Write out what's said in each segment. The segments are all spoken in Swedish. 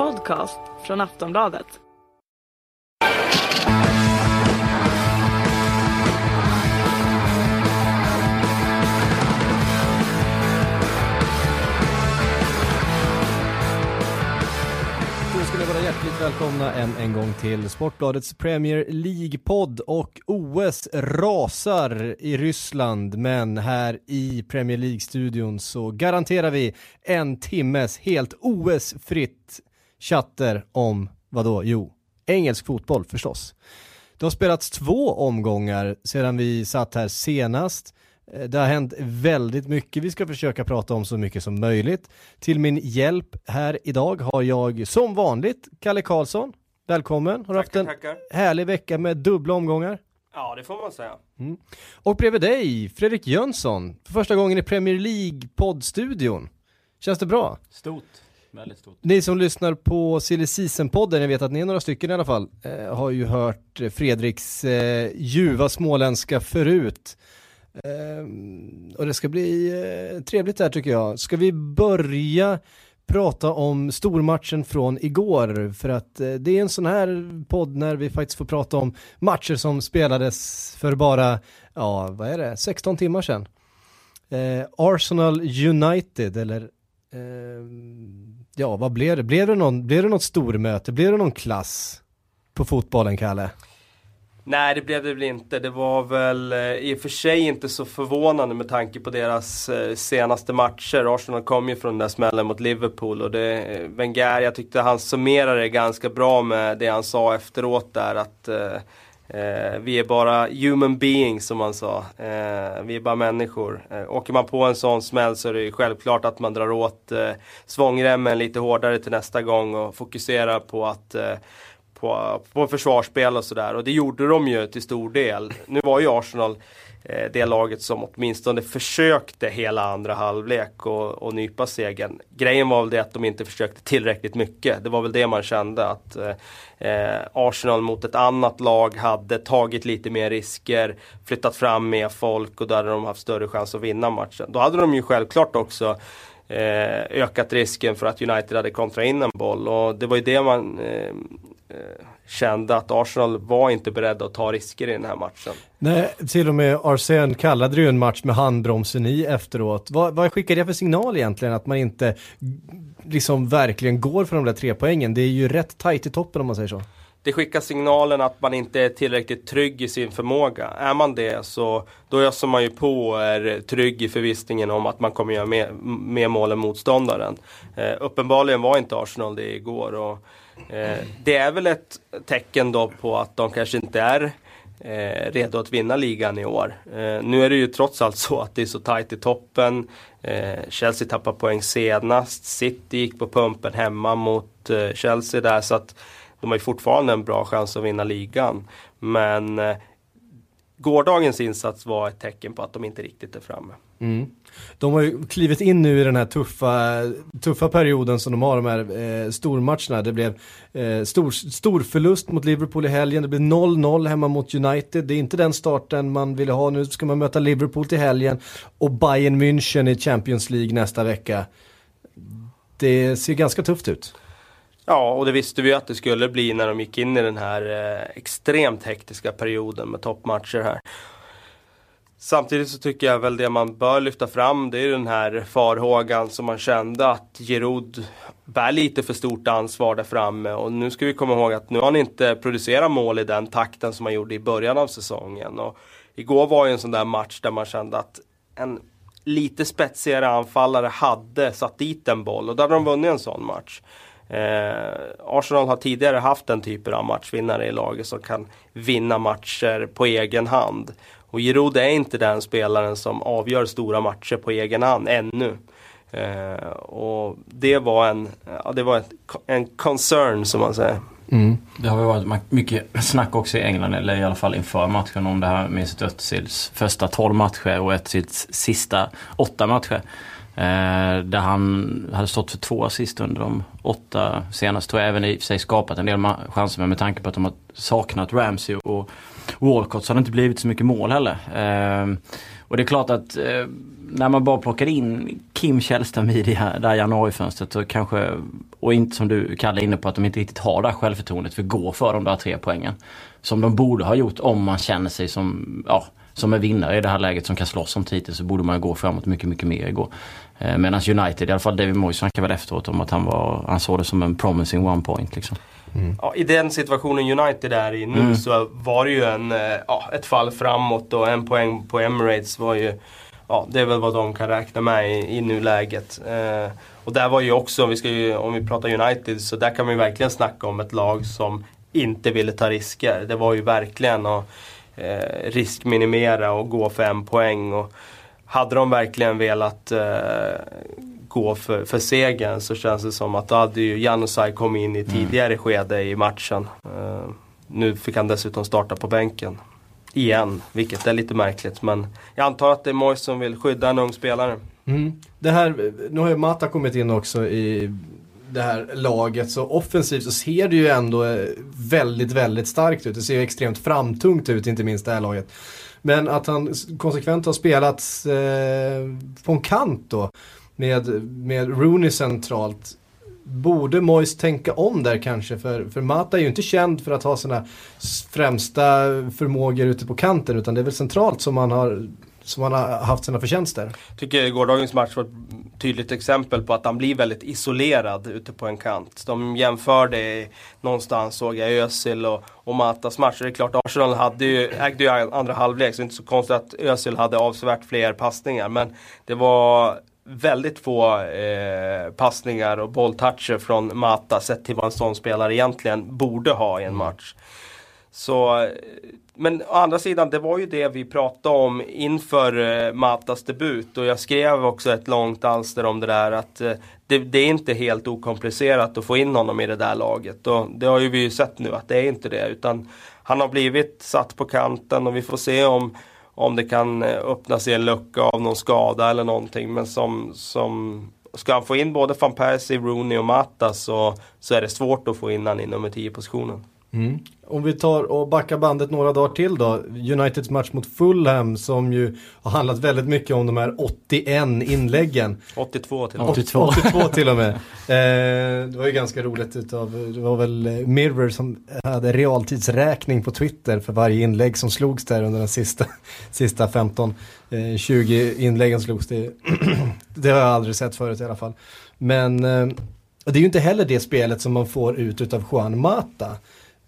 podcast från Aftonbladet. Då ska ni vara hjärtligt välkomna än en gång till Sportbladets Premier League-podd och OS rasar i Ryssland men här i Premier League-studion så garanterar vi en timmes helt OS-fritt chatter om vadå? Jo, engelsk fotboll förstås. Det har spelats två omgångar sedan vi satt här senast. Eh, Det har hänt väldigt mycket, vi ska försöka prata om så mycket som möjligt. Till min hjälp här idag har jag som vanligt Kalle Karlsson. Välkommen, har du haft en tackar. härlig vecka med dubbla omgångar. Ja, det får man säga. Och bredvid dig, Fredrik Jönsson, för första gången i Premier League poddstudion. Känns det bra? Stort, väldigt stort. Ni som lyssnar på Silly Season-podden, jag vet att ni är några stycken i alla fall, eh, har ju hört Fredriks eh, ljuva småländska förut. Eh, och det ska bli eh, trevligt där tycker jag. Ska vi börja prata om stormatchen från igår? För att eh, det är en sån här podd när vi faktiskt får prata om matcher som spelades för bara, ja vad är det, 16 timmar sedan. Eh, Arsenal United eller eh, ja vad blev det? Blev det, någon, blev det något stormöte? Blev det någon klass på fotbollen Kalle? Nej, det blev det väl inte. Det var väl eh, i och för sig inte så förvånande med tanke på deras eh, senaste matcher. Arsenal kom ju från den där smällen mot Liverpool och det, eh, Wenger, jag tyckte han summerade det ganska bra med det han sa efteråt där att eh, vi är bara human beings som man sa. Eh, vi är bara människor. Eh, åker man på en sån smäll så är det ju självklart att man drar åt eh, svångremmen lite hårdare till nästa gång och fokuserar på att eh, på, på försvarsspel och sådär. Och det gjorde de ju till stor del. Nu var ju Arsenal Eh, det laget som åtminstone försökte hela andra halvlek och, och nypa segern. Grejen var väl det att de inte försökte tillräckligt mycket. Det var väl det man kände att eh, Arsenal mot ett annat lag hade tagit lite mer risker, flyttat fram mer folk och då hade de haft större chans att vinna matchen. Då hade de ju självklart också eh, ökat risken för att United hade kontrat in en boll och det var ju det man eh, eh, kände att Arsenal var inte beredda att ta risker i den här matchen. Nej, till och med Arsene kallade det ju en match med handbromsen i efteråt. Vad, vad skickar det för signal egentligen att man inte liksom verkligen går för de där tre poängen? Det är ju rätt tajt i toppen om man säger så. Det skickar signalen att man inte är tillräckligt trygg i sin förmåga. Är man det så då öser man ju på och är trygg i förvissningen om att man kommer göra mer, mer mål än motståndaren. Eh, uppenbarligen var inte Arsenal det igår. Och, Eh, det är väl ett tecken då på att de kanske inte är eh, redo att vinna ligan i år. Eh, nu är det ju trots allt så att det är så tajt i toppen. Eh, Chelsea tappar poäng senast. City gick på pumpen hemma mot eh, Chelsea där. så att de har ju fortfarande en bra chans att vinna ligan. Men eh, gårdagens insats var ett tecken på att de inte riktigt är framme. Mm. De har ju klivit in nu i den här tuffa, tuffa perioden som de har, de här eh, stormatcherna. Det blev eh, stor, stor förlust mot Liverpool i helgen, det blev 0-0 hemma mot United. Det är inte den starten man ville ha. Nu ska man möta Liverpool till helgen och Bayern München i Champions League nästa vecka. Det ser ganska tufft ut. Ja, och det visste vi ju att det skulle bli när de gick in i den här eh, extremt hektiska perioden med toppmatcher här. Samtidigt så tycker jag väl det man bör lyfta fram det är den här farhågan som man kände att Giroud bär lite för stort ansvar där framme och nu ska vi komma ihåg att nu har han inte producerat mål i den takten som han gjorde i början av säsongen. Och igår var ju en sån där match där man kände att en lite spetsigare anfallare hade satt dit en boll och då hade de vunnit en sån match. Eh, Arsenal har tidigare haft den typen av matchvinnare i laget som kan vinna matcher på egen hand. Och Giroud är inte den spelaren som avgör stora matcher på egen hand ännu. Eh, och det var en, ja, det var ett, en concern som man säger. Mm. Det har varit mycket snack också i England, eller i alla fall inför matchen, om det här med sitt Özils första 12 matcher och Özils sista 8 matcher. Eh, där han hade stått för två assist under de åtta senaste och även i och för sig skapat en del chanser men med tanke på att de har saknat Ramsey och Walcott så har det inte blivit så mycket mål heller. Eh, Och det är klart att eh, när man bara plockar in Kim Källström i det här, det här januarifönstret så kanske, och inte som du Kalle är inne på, att de inte riktigt har det här självförtroendet för att gå för de där tre poängen. Som de borde ha gjort om man känner sig som, ja, som en vinnare i det här läget som kan slåss om titeln så borde man gå framåt mycket, mycket mer igår. Eh, Medan United, i alla fall David Moyes snackade väl efteråt om att han, var, han såg det som en promising one point. Liksom. Mm. Ja, I den situationen United är i nu mm. så var det ju en, eh, ja, ett fall framåt och en poäng på Emirates var ju Ja, det är väl vad de kan räkna med i, i nuläget. Eh, och där var ju också, om vi, ska ju, om vi pratar United, så där kan man ju verkligen snacka om ett lag som inte ville ta risker. Det var ju verkligen att eh, riskminimera och gå för en poäng. Och hade de verkligen velat eh, gå för, för segern så känns det som att då hade ju Janusaj kommit in i mm. tidigare mm. skede i matchen. Uh, nu fick han dessutom starta på bänken. Igen, vilket är lite märkligt. Men jag antar att det är Moise som vill skydda en ung spelare. Mm. Det här, nu har ju Mata kommit in också i det här laget. Så offensivt så ser det ju ändå eh, väldigt, väldigt starkt ut. Det ser ju extremt framtungt ut, inte minst det här laget. Men att han konsekvent har spelat eh, på en kant då med, med Rooney centralt. Borde Moyes tänka om där kanske? För, för Mata är ju inte känd för att ha sina främsta förmågor ute på kanten utan det är väl centralt som han har som han har haft sina förtjänster. Jag tycker gårdagens match var ett tydligt exempel på att han blir väldigt isolerad ute på en kant. De jämförde någonstans såg jag Özil och, och Matas match. Det är klart Arsenal hade ju, ägde ju andra halvlek så det är inte så konstigt att Özil hade avsevärt fler passningar. Men det var väldigt få eh, passningar och bolltoucher från Mata sett till vad en sån spelare egentligen borde ha i en mm. match. Så, men å andra sidan, det var ju det vi pratade om inför eh, Matas debut och jag skrev också ett långt alster om det där att eh, det, det, är inte helt okomplicerat att få in honom i det där laget och det har ju vi ju sett nu att det är inte det utan han har blivit satt på kanten och vi får se om om det kan eh, öppna sig en lucka av någon skada eller någonting. Men som, som ska han få in både van Persie, Rooney och Mata så, så är det svårt att få in han i nummer 10 positionen. Mm. Om vi tar och backar bandet några dagar till då. Uniteds match mot Fulham som ju har handlat väldigt mycket om de här 81 inläggen. 82 till och med. 82, 82 till och med. Eh, det var ju ganska roligt utav, det var väl Mirror som hade realtidsräkning på Twitter för varje inlägg som slogs där under den sista, sista 15, eh, 20 inläggen slogs det. det har jag aldrig sett förut i alla fall. Men eh, det är ju inte heller det spelet som man får ut utav Juan Mata.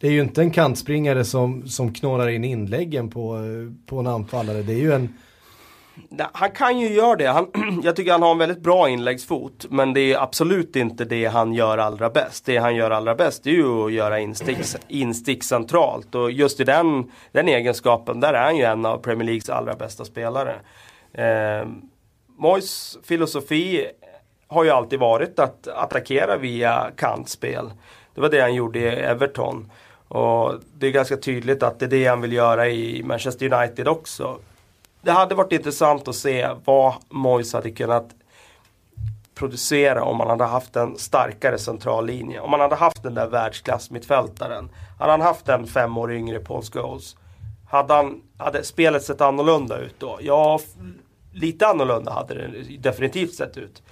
Det är ju inte en kantspringare som, som knålar in inläggen på, på en anfallare. Det är ju en... Han kan ju göra det. Han, jag tycker han har en väldigt bra inläggsfot. Men det är absolut inte det han gör allra bäst. Det han gör allra bäst är ju att göra instick, instick centralt. Och just i den, den egenskapen, där är han ju en av Premier Leagues allra bästa spelare. Eh, Mois filosofi har ju alltid varit att attackera via kantspel. Det var det han gjorde i Everton. Och det är ganska tydligt att det är det han vill göra i Manchester United också. Det hade varit intressant att se vad Moyes hade kunnat producera om man hade haft en starkare central linje. Om man hade haft den där världsklassmittfältaren. Hade han haft en fem år yngre Paul Scholes. Hade, han, hade spelet sett annorlunda ut då? Ja, lite annorlunda hade det definitivt sett ut.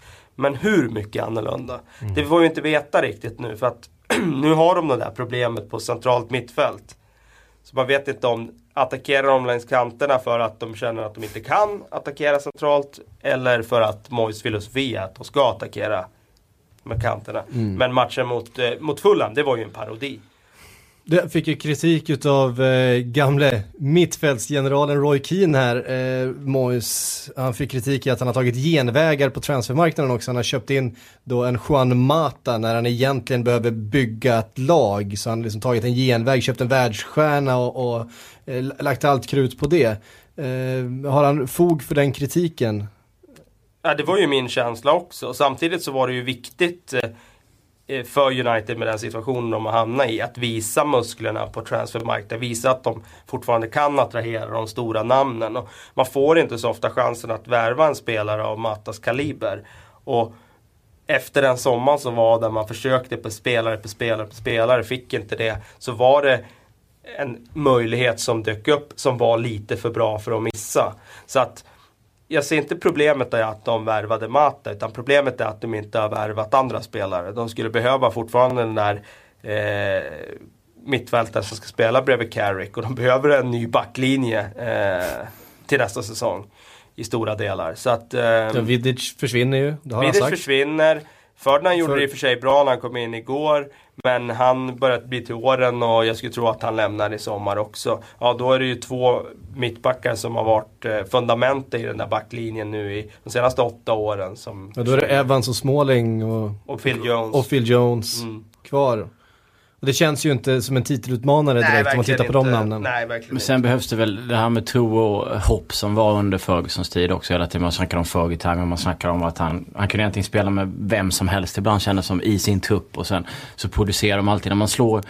Men hur mycket annorlunda? Mm. Det får vi inte veta riktigt nu för att nu har de det där problemet på centralt mittfält. Så man vet inte om attackerar de längs kanterna för att de känner att de inte kan attackera centralt eller för att Mois filosofi är att de ska attackera med kanterna. Mm. Men matchen mot, eh, mot Fulham, det var ju en parodi. Det fick ju kritik utav eh, gamle mittfältsgeneralen Roy Keane här, eh, Mois. Han fick kritik i att han har tagit genvägar på transfermarknaden också. Han har köpt in då en Juan Mata när han egentligen behöver bygga ett lag. Så han har liksom tagit en genväg, köpt en världsstjärna och, och eh, lagt allt krut på det. Eh, har han fog för den kritiken? Ja, det var ju min känsla också. Samtidigt så var det ju viktigt Eh, Eh, för United med den situationen de har hamnat i. Att visa musklerna på transfermarknaden. Visa att de fortfarande kan attrahera de stora namnen. Och man får inte så ofta chansen att värva en spelare av Matas kaliber. Och efter den sommaren som var där man försökte på spelare på spelare på spelare, fick inte det. Så var det en möjlighet som dök upp som var lite för bra för att missa. Så att jag ser inte problemet i att de värvade Mata utan problemet är att de inte har värvat andra spelare. De skulle behöva fortfarande den där eh, mittfältaren som ska spela bredvid Carrick och de behöver en ny backlinje eh, till nästa säsong. I stora delar. Så att... Eh, ja, Vidic försvinner ju, det har Vidic försvinner. Ferdinand gjorde för... det i och för sig bra när han kom in igår. Men han börjar bli till åren och jag skulle tro att han lämnar i sommar också. Ja, då är det ju två mittbackar som har varit eh, fundament i den där backlinjen nu i de senaste åtta åren. Som ja, då är det Evans och Småling och, och Phil Jones, och Phil Jones mm. kvar. Och det känns ju inte som en titelutmanare direkt Nej, om man tittar på de namnen. Nej, verkligen Men sen inte. behövs det väl det här med tro och hopp som var under Fergusons tid också hela tiden. Man snackar om Fergie-time och man snackar om att han, han kunde egentligen spela med vem som helst. Ibland kändes som i sin trupp och sen så producerar de alltid. När man slår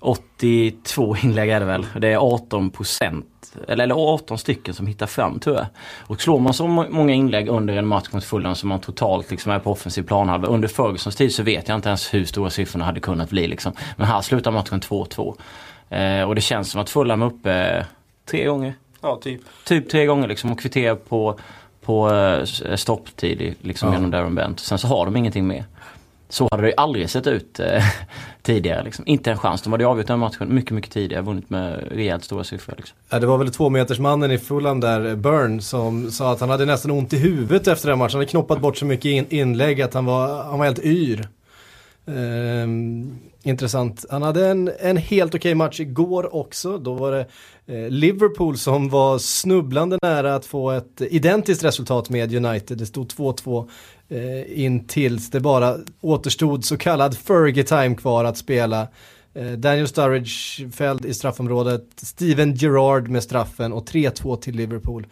82 inlägg är det väl. Det är 18 procent, eller, eller 18 stycken som hittar fram tror jag. Och slår man så många inlägg under en match mot Fulham som man totalt liksom är på offensiv planhalva. Under Fergusons tid så vet jag inte ens hur stora siffrorna hade kunnat bli liksom. Men här slutar matchen 2-2. Eh, och det känns som att Fulham är uppe tre gånger. Ja, typ. Typ tre gånger liksom och kvitterar på, på eh, stopptid liksom ja. genom Darren Bent. Sen så har de ingenting mer. Så hade det ju aldrig sett ut eh, tidigare. Liksom. Inte en chans. De hade avgjort den matchen mycket, mycket tidigare. Vunnit med rejält stora siffror. Liksom. Ja, det var väl tvåmetersmannen i Fulham där, eh, Burn, som sa att han hade nästan ont i huvudet efter den matchen. Han hade knoppat bort så mycket in inlägg att han var, han var helt yr. Ehm, intressant. Han hade en, en helt okej okay match igår också. Då var det eh, Liverpool som var snubblande nära att få ett identiskt resultat med United. Det stod 2-2 eh, in tills det bara återstod så kallad Fergie-time kvar att spela. Eh, Daniel Sturridge fälld i straffområdet, Steven Gerrard med straffen och 3-2 till Liverpool.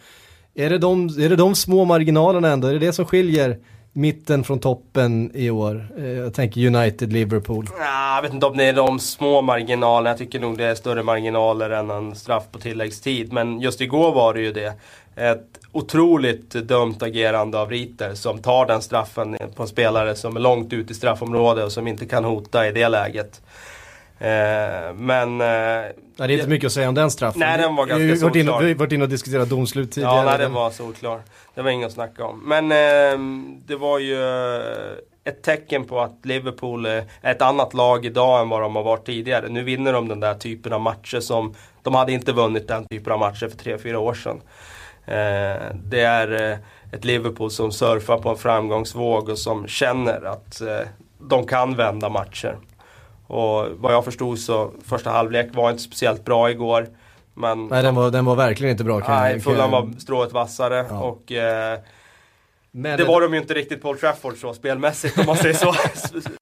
Är det, de, är det de små marginalerna ändå? Är det det som skiljer mitten från toppen i år? Eh, jag tänker United, Liverpool. Jag vet inte om det är de små marginalerna. Jag tycker nog det är större marginaler än en straff på tilläggstid. Men just igår var det ju det. Ett otroligt dumt agerande av Riter som tar den straffen på en spelare som är långt ut i straffområdet och som inte kan hota i det läget. Eh, men... Eh, nej, det är inte mycket att säga om den straffen. Nej, den var ganska solklar. Vi har varit inne och diskuterat domslut tidigare. Ja, nej, den var solklar. Det var inget att snacka om. Men eh, det var ju ett tecken på att Liverpool är ett annat lag idag än vad de har varit tidigare. Nu vinner de den där typen av matcher som de hade inte vunnit den typen av matcher för 3-4 år sedan. Eh, det är eh, ett Liverpool som surfar på en framgångsvåg och som känner att eh, de kan vända matcher. Och vad jag förstod så första halvlek var inte speciellt bra igår. Men nej, den var, den var verkligen inte bra. Nej, Fulham var strået vassare. Ja. Och, eh, men det var de ju inte riktigt på Old Trafford så spelmässigt om man säger så.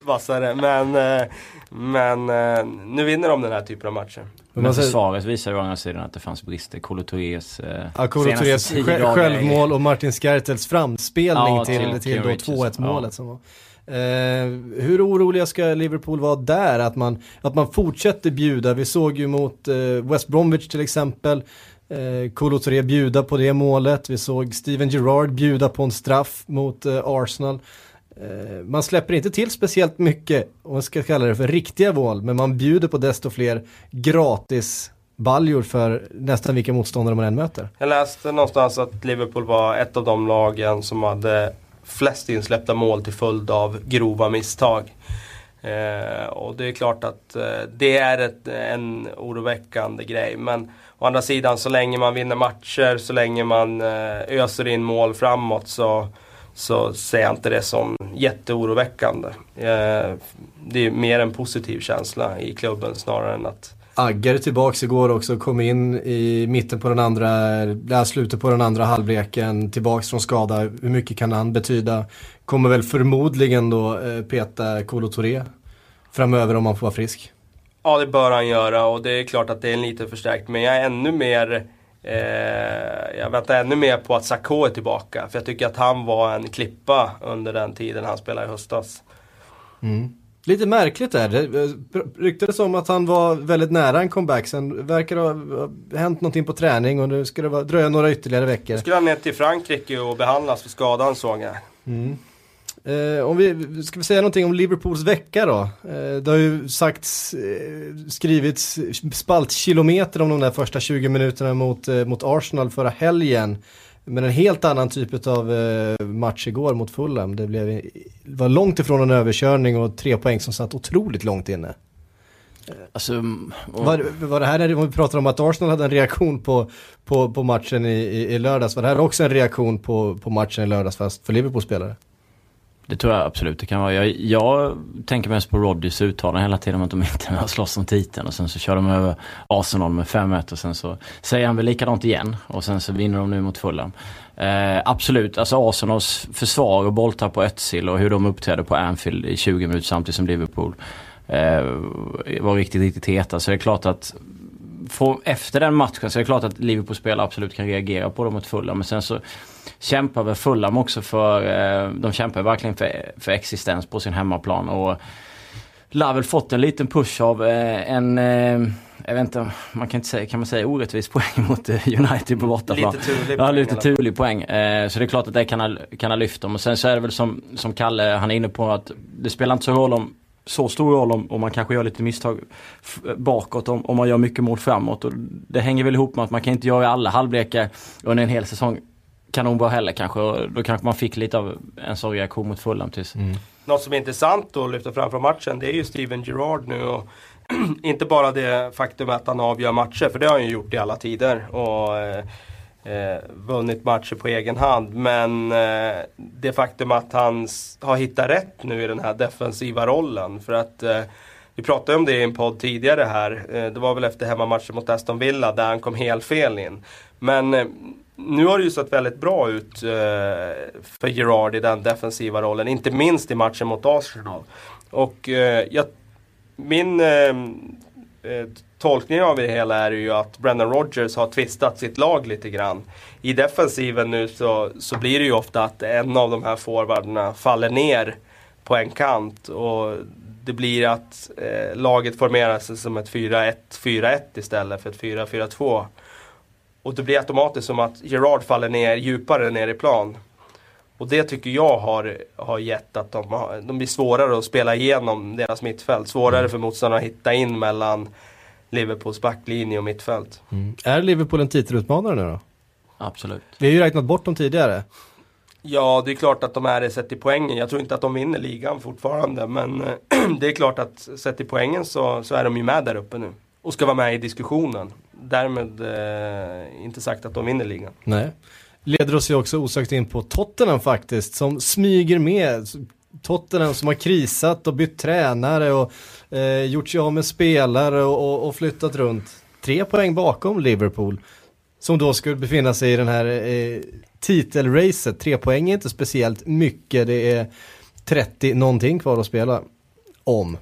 vassare. Men, eh, men eh, nu vinner de den här typen av matcher. Men försvaret visar ju å andra sidan att det fanns brister. Kolo Tourés eh, ja, Kolo självmål och Martin Skertels framspelning ja, till, till, till 2-1 målet. Ja. Som var. Eh, hur oroliga ska Liverpool vara där? Att man, att man fortsätter bjuda. Vi såg ju mot eh, West Bromwich till exempel. Eh, Kolo Touré bjuda på det målet. Vi såg Steven Gerrard bjuda på en straff mot eh, Arsenal. Eh, man släpper inte till speciellt mycket, om man ska kalla det för riktiga mål, men man bjuder på desto fler gratis baljor för nästan vilka motståndare man än möter. Jag läste någonstans att Liverpool var ett av de lagen som hade flest insläppta mål till följd av grova misstag. Eh, och det är klart att eh, det är ett, en oroväckande grej. Men å andra sidan så länge man vinner matcher, så länge man eh, öser in mål framåt så, så ser jag inte det som jätteoroväckande. Eh, det är mer en positiv känsla i klubben snarare än att Agger tillbaks igår också, kom in i mitten på den andra, slutet på den andra halvleken, tillbaks från skada. Hur mycket kan han betyda? Kommer väl förmodligen då eh, peta Kolo Touré framöver om han får vara frisk. Ja, det bör han göra och det är klart att det är en liten förstärkt. Men jag är ännu mer eh, jag väntar ännu mer på att Sakho är tillbaka. För jag tycker att han var en klippa under den tiden han spelade i höstas. Mm. Lite märkligt är det. Ryktades om att han var väldigt nära en comeback. Sen verkar det ha hänt någonting på träning och nu ska det dröja några ytterligare veckor. Nu skulle han ner till Frankrike och behandlas för skadan såg jag. Mm. Eh, om vi, ska vi säga någonting om Liverpools vecka då? Eh, det har ju sagts, eh, skrivits spaltkilometer om de där första 20 minuterna mot, eh, mot Arsenal förra helgen. Men en helt annan typ av eh, match igår mot Fulham. Det, blev, det var långt ifrån en överkörning och tre poäng som satt otroligt långt inne. Alltså, och... Var, var det här, om vi pratar om att Arsenal hade en reaktion på, på, på matchen i, i, i lördags, var det här också en reaktion på, på matchen i lördags fast för Liverpools spelare? Det tror jag absolut det kan vara. Jag, jag tänker mest på Rodgers uttalande hela tiden om att de inte vill slåss om titeln och sen så kör de över Arsenal med 5-1 och sen så säger han väl likadant igen och sen så vinner de nu mot Fulham. Eh, absolut, alltså Arsenals försvar och bolltapp på Özil och hur de uppträdde på Anfield i 20 minuter samtidigt som Liverpool eh, var riktigt, riktigt heta. Så det är klart att efter den matchen så är det klart att Liverpool-spelare absolut kan reagera på dem mot Fulham. Men sen så kämpar väl Fulham också för, eh, de kämpar verkligen för, för existens på sin hemmaplan. Och lär väl fått en liten push av eh, en, eh, jag vet inte, man kan inte säga, kan man säga orättvis poäng mot United på bortaplan? Lite turlig Ja, lite turlig poäng. så det är klart att det kan ha, kan ha lyft dem. Och sen så är det väl som, som Kalle, han är inne på att det spelar inte så roll om så stor roll om, om man kanske gör lite misstag bakåt om, om man gör mycket mål framåt. Och det hänger väl ihop med att man kan inte göra alla halvlekar under en hel säsong kanonbra heller kanske. Och då kanske man fick lite av en sån reaktion mot Fulham tills. Mm. Något som är intressant att lyfta fram från matchen det är ju Steven Gerrard nu. Och inte bara det faktum att han avgör matcher, för det har han ju gjort i alla tider. Och, eh, eh, vunnit matcher på egen hand. Men eh, det faktum att han har hittat rätt nu i den här defensiva rollen. För att eh, vi pratade om det i en podd tidigare här. Eh, det var väl efter hemmamatchen mot Aston Villa där han kom helt fel in. Men eh, nu har det ju sett väldigt bra ut eh, för Gerard i den defensiva rollen. Inte minst i matchen mot Arsenal. Och eh, jag, min eh, eh, tolkning av det hela är ju att Brendan Rodgers har tvistat sitt lag lite grann. I defensiven nu så, så blir det ju ofta att en av de här forwarderna faller ner på en kant. Och det blir att eh, laget formerar sig som ett 4-1-4-1 istället för ett 4-4-2. Och det blir automatiskt som att Gerard faller ner djupare ner i plan. Och det tycker jag har, har gett att de, har, de blir svårare att spela igenom deras mittfält. Svårare för motståndarna att hitta in mellan Liverpools backlinje och mittfält. Mm. Är Liverpool en titelutmanare nu då? Absolut. Vi har ju räknat bort dem tidigare. Ja, det är klart att de är det sett i poängen. Jag tror inte att de vinner ligan fortfarande. Men det är klart att sett i poängen så, så är de ju med där uppe nu. Och ska vara med i diskussionen. Därmed eh, inte sagt att de vinner ligan. Nej. Leder oss ju också osökt in på Tottenham faktiskt, som smyger med. Tottenham som har krisat och bytt tränare och eh, gjort sig av med spelare och, och, och, flyttat runt. Tre poäng bakom Liverpool. Som då skulle befinna sig i den här eh, titelracet. Tre poäng är inte speciellt mycket. Det är 30 någonting kvar att spela om.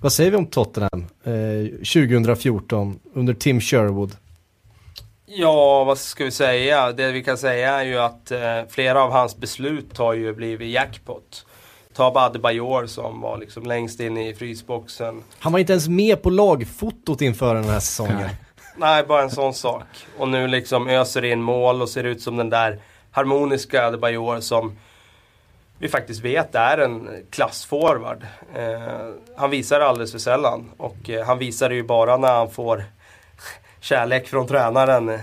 Vad säger vi om Tottenham eh, 2014 under Tim Sherwood? Ja, vad ska vi säga? Det vi kan säga är ju att eh, flera av hans beslut har ju blivit jackpot. Ta Adebayor som var liksom längst in i frysboxen. Han var inte ens med på lagfotot inför den här säsongen. Nej, bara en sån sak. Och nu liksom öser in mål och ser ut som den där harmoniska Adebayor som vi faktiskt vet är en klassforward. Eh, han visar det alldeles för sällan och eh, han visar det ju bara när han får kärlek från tränaren eh,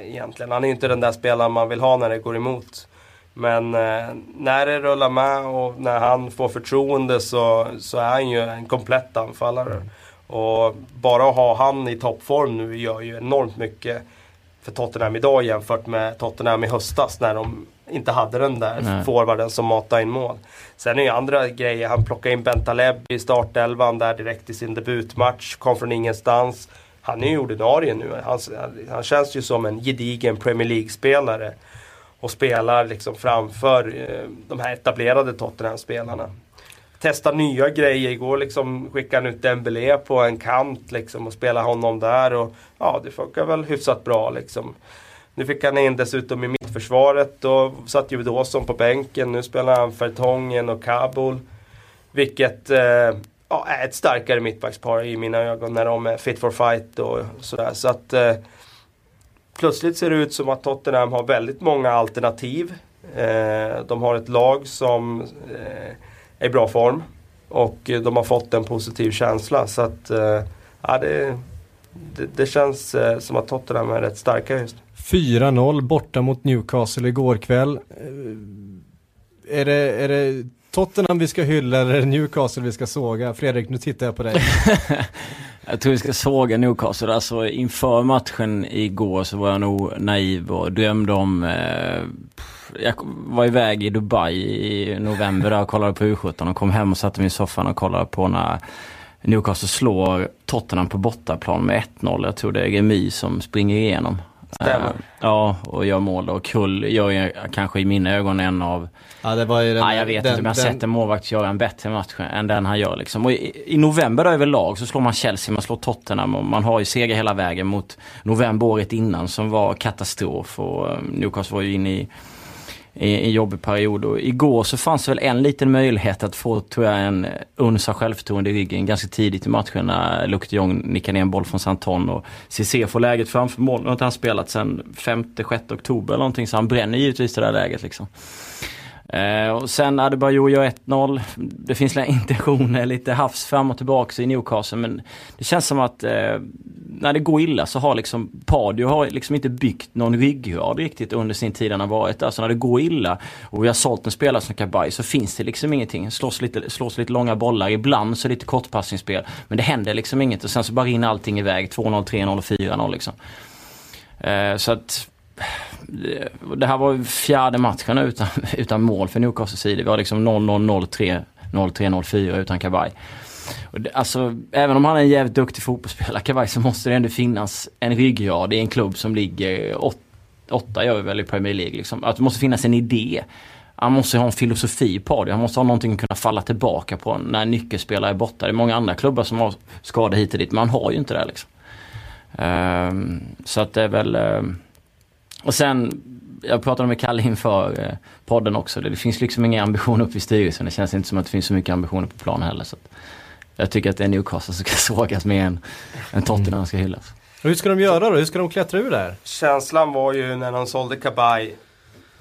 egentligen. Han är ju inte den där spelaren man vill ha när det går emot. Men eh, när det rullar med och när han får förtroende så, så är han ju en komplett anfallare. Och bara att ha han i toppform nu gör ju enormt mycket för Tottenham idag jämfört med Tottenham i höstas när de inte hade den där Nej. forwarden som matade in mål. Sen är ju andra grejer, han plockade in Bentaleb i startelvan där direkt i sin debutmatch, kom från ingenstans. Han är ju ordinarie nu, han, han känns ju som en gedigen Premier League-spelare. Och spelar liksom framför eh, de här etablerade Tottenham-spelarna testa nya grejer. Igår liksom skickade han ut Dembélé på en kant liksom och spelade honom där. Och ja, det funkar väl hyfsat bra liksom. Nu fick han in dessutom i mittförsvaret då satt ju Dawson på bänken. Nu spelar han Fertongen och Kabul. Vilket eh, ja, är ett starkare mittbackspar i mina ögon när de är fit for fight och sådär. Så att eh, plötsligt ser det ut som att Tottenham har väldigt många alternativ. Eh, de har ett lag som eh, är i bra form. Och de har fått en positiv känsla. Så att, eh, ja, det, det, det känns eh, som att Tottenham är rätt starka just nu. 4-0 borta mot Newcastle igår kväll. Eh, är det, är det Tottenham vi ska hylla eller är det Newcastle vi ska såga? Fredrik, nu tittar jag på dig. jag tror vi ska såga Newcastle. Alltså inför matchen igår så var jag nog naiv och drömde om eh, jag var iväg i Dubai i november där och kollade på U17 och kom hem och satte mig i soffan och kollade på när Newcastle slår Tottenham på bortaplan med 1-0. Jag tror det är Remy som springer igenom. Stämmer. Uh, ja, och gör mål. Och Kull gör ju kanske i mina ögon en av... Ja, det var ju den, ja, jag vet den, inte, men jag har sett en målvakt göra en bättre match än den han gör. Liksom. Och i, i november överlag så slår man Chelsea, man slår Tottenham och man har ju seger hela vägen mot november året innan som var katastrof. Och eh, Newcastle var ju inne i i en jobbig period. Och igår så fanns det väl en liten möjlighet att få, tror jag, en uns av självförtroende i ryggen ganska tidigt i matchen när Luke de Jong nickar ner en boll från Santon och CC får läget framför mål. Nu har inte han spelat sedan 5-6 oktober eller någonting så han bränner givetvis det där läget liksom. Eh, och sen Adebayor gör 1-0. Det finns intentioner, lite havs fram och tillbaka i Newcastle men det känns som att eh, när det går illa så har liksom Padio har liksom inte byggt någon ryggrad riktigt under sin tid han har varit där. Så när det går illa och vi har sålt en spelare som Kabaj så finns det liksom ingenting. Slås lite, slås lite långa bollar, ibland så lite kortpassningsspel. Men det händer liksom inget och sen så bara rinner allting iväg. 2-0, 3-0 4-0 liksom. Eh, så att det här var fjärde matchen utan, utan mål för Newcastles sida. Vi har liksom 0-0, 0-3, 0-3, 0-4 utan Kabaj. Alltså, även om han är en jävligt duktig fotbollsspelare, Kabaj, så måste det ändå finnas en ryggrad i en klubb som ligger åt, åtta gör vi väl i Premier League. Liksom. Att det måste finnas en idé. Han måste ha en filosofi på det. Han måste ha någonting att kunna falla tillbaka på när nyckelspelare är borta. Det är många andra klubbar som har skador hit och dit, men han har ju inte det. Liksom. Um, så att det är väl... Um, och sen, jag pratade med Kalle inför eh, podden också. Det, finns liksom inga ambitioner uppe i styrelsen. Det känns inte som att det finns så mycket ambitioner på plan heller. Så jag tycker att det är Newcastle som ska sågas mer än, än Tottenham ska hyllas. Och hur ska de göra då? Hur ska de klättra ur det här? Känslan var ju när de sålde Kabaj.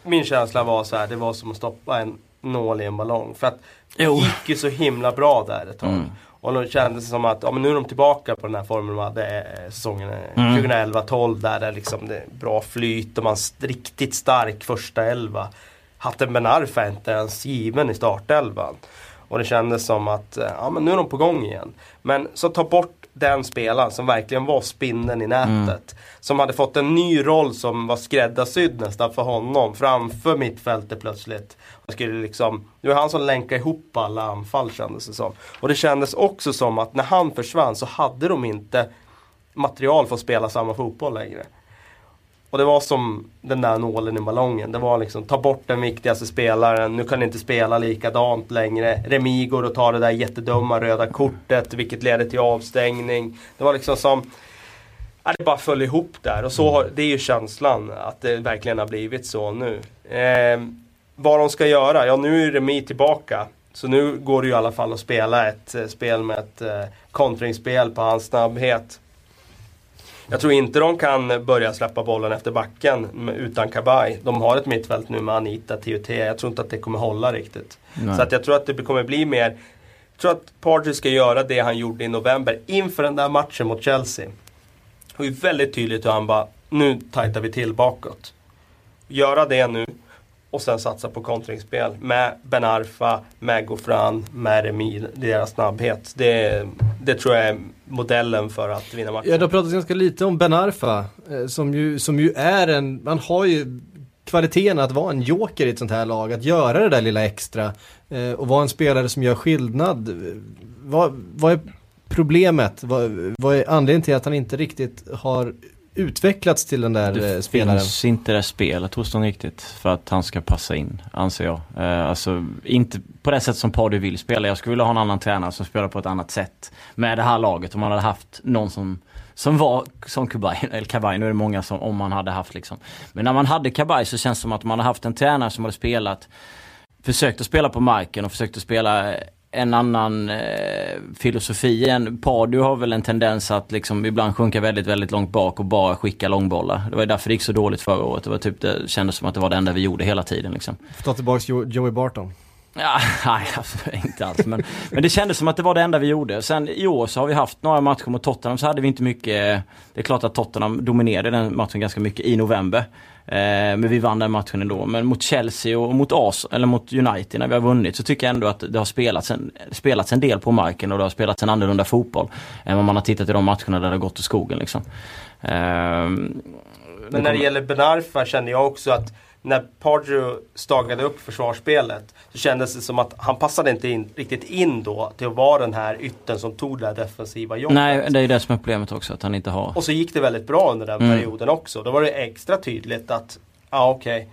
Min känsla var så här, det var som att stoppa en nål i en ballong. För att det gick ju så himla bra där ett tag. Mm. Och då kändes det som att ja, men nu är de tillbaka på den här formen de hade eh, säsongen eh, mm. 2011-12 där det liksom det är bra flyt och man riktigt stark första elva. Hatten Ben Arfa är inte ens given i startelvan. Och det kändes som att eh, ja, men nu är de på gång igen. Men så ta bort den spelaren som verkligen var spinnen i nätet. Mm. Som hade fått en ny roll som var skräddarsydd nästan för honom. Framför mittfältet plötsligt. Skulle liksom, det var han som länkade ihop alla anfall kändes det som. Och det kändes också som att när han försvann så hade de inte material för att spela samma fotboll längre. Och det var som den där nålen i ballongen. Det var liksom, ta bort den viktigaste spelaren, nu kan ni inte spela likadant längre. Remi går och tar det där jättedumma röda kortet, vilket leder till avstängning. Det var liksom som, ja, det bara föll ihop där. Och så har, det är ju känslan, att det verkligen har blivit så nu. Eh, vad de ska göra? Ja, nu är Remi tillbaka. Så nu går det ju i alla fall att spela ett eh, spel med ett eh, kontringsspel på hans snabbhet. Jag tror inte de kan börja släppa bollen efter backen utan Kabaj. De har ett mittfält nu med Anita, TUT. Jag tror inte att det kommer hålla riktigt. Nej. Så att jag tror att det kommer bli mer... Jag tror att Pardew ska göra det han gjorde i november inför den där matchen mot Chelsea. Det var ju väldigt tydligt hur han bara, nu tajtar vi till bakåt. Göra det nu och sen satsa på kontringsspel med Ben Arfa, med Gofran, med Remi, deras snabbhet. Det, det tror jag är modellen för att vinna matchen. Ja, det har pratats ganska lite om Ben Arfa, eh, som ju, som ju är en, man har ju kvaliteten att vara en joker i ett sånt här lag, att göra det där lilla extra eh, och vara en spelare som gör skillnad. Eh, vad, vad är problemet? Vad, vad är anledningen till att han inte riktigt har utvecklats till den där det spelaren. Det finns inte det spelet hos honom riktigt för att han ska passa in, anser jag. Eh, alltså inte på det sätt som Pardy vill spela. Jag skulle vilja ha en annan tränare som spelar på ett annat sätt med det här laget. Om man hade haft någon som som var som Kabay, eller Kabay, nu är det många som om man hade haft liksom. Men när man hade Kabay så känns det som att man hade haft en tränare som hade spelat Försökt att spela på marken och försökt att spela en annan eh, filosofi än Pardew har väl en tendens att liksom ibland sjunka väldigt, väldigt långt bak och bara skicka långbollar. Det var därför det gick så dåligt förra året. Det var typ det kändes som att det var det enda vi gjorde hela tiden liksom. Ta tillbaks jo Joey Barton. Ja, nej, alltså, inte alls. Men, men det kändes som att det var det enda vi gjorde. Sen i år så har vi haft några matcher mot Tottenham så hade vi inte mycket. Det är klart att Tottenham dominerade den matchen ganska mycket i november. Eh, men vi vann den matchen ändå. Men mot Chelsea och mot As eller mot United när vi har vunnit så tycker jag ändå att det har spelats en, spelats en del på marken och det har spelats en annorlunda fotboll. Än vad man har tittat i de matcherna där det har gått i skogen liksom. Eh, men när det gäller Benarfa kände jag också att när Pardew stagade upp försvarsspelet så kändes det som att han passade inte in, riktigt in då till att vara den här ytten som tog det här defensiva jobbet. Nej, det är det som är problemet också, att han inte har... Och så gick det väldigt bra under den mm. perioden också. Då var det extra tydligt att, ja ah, okej, okay,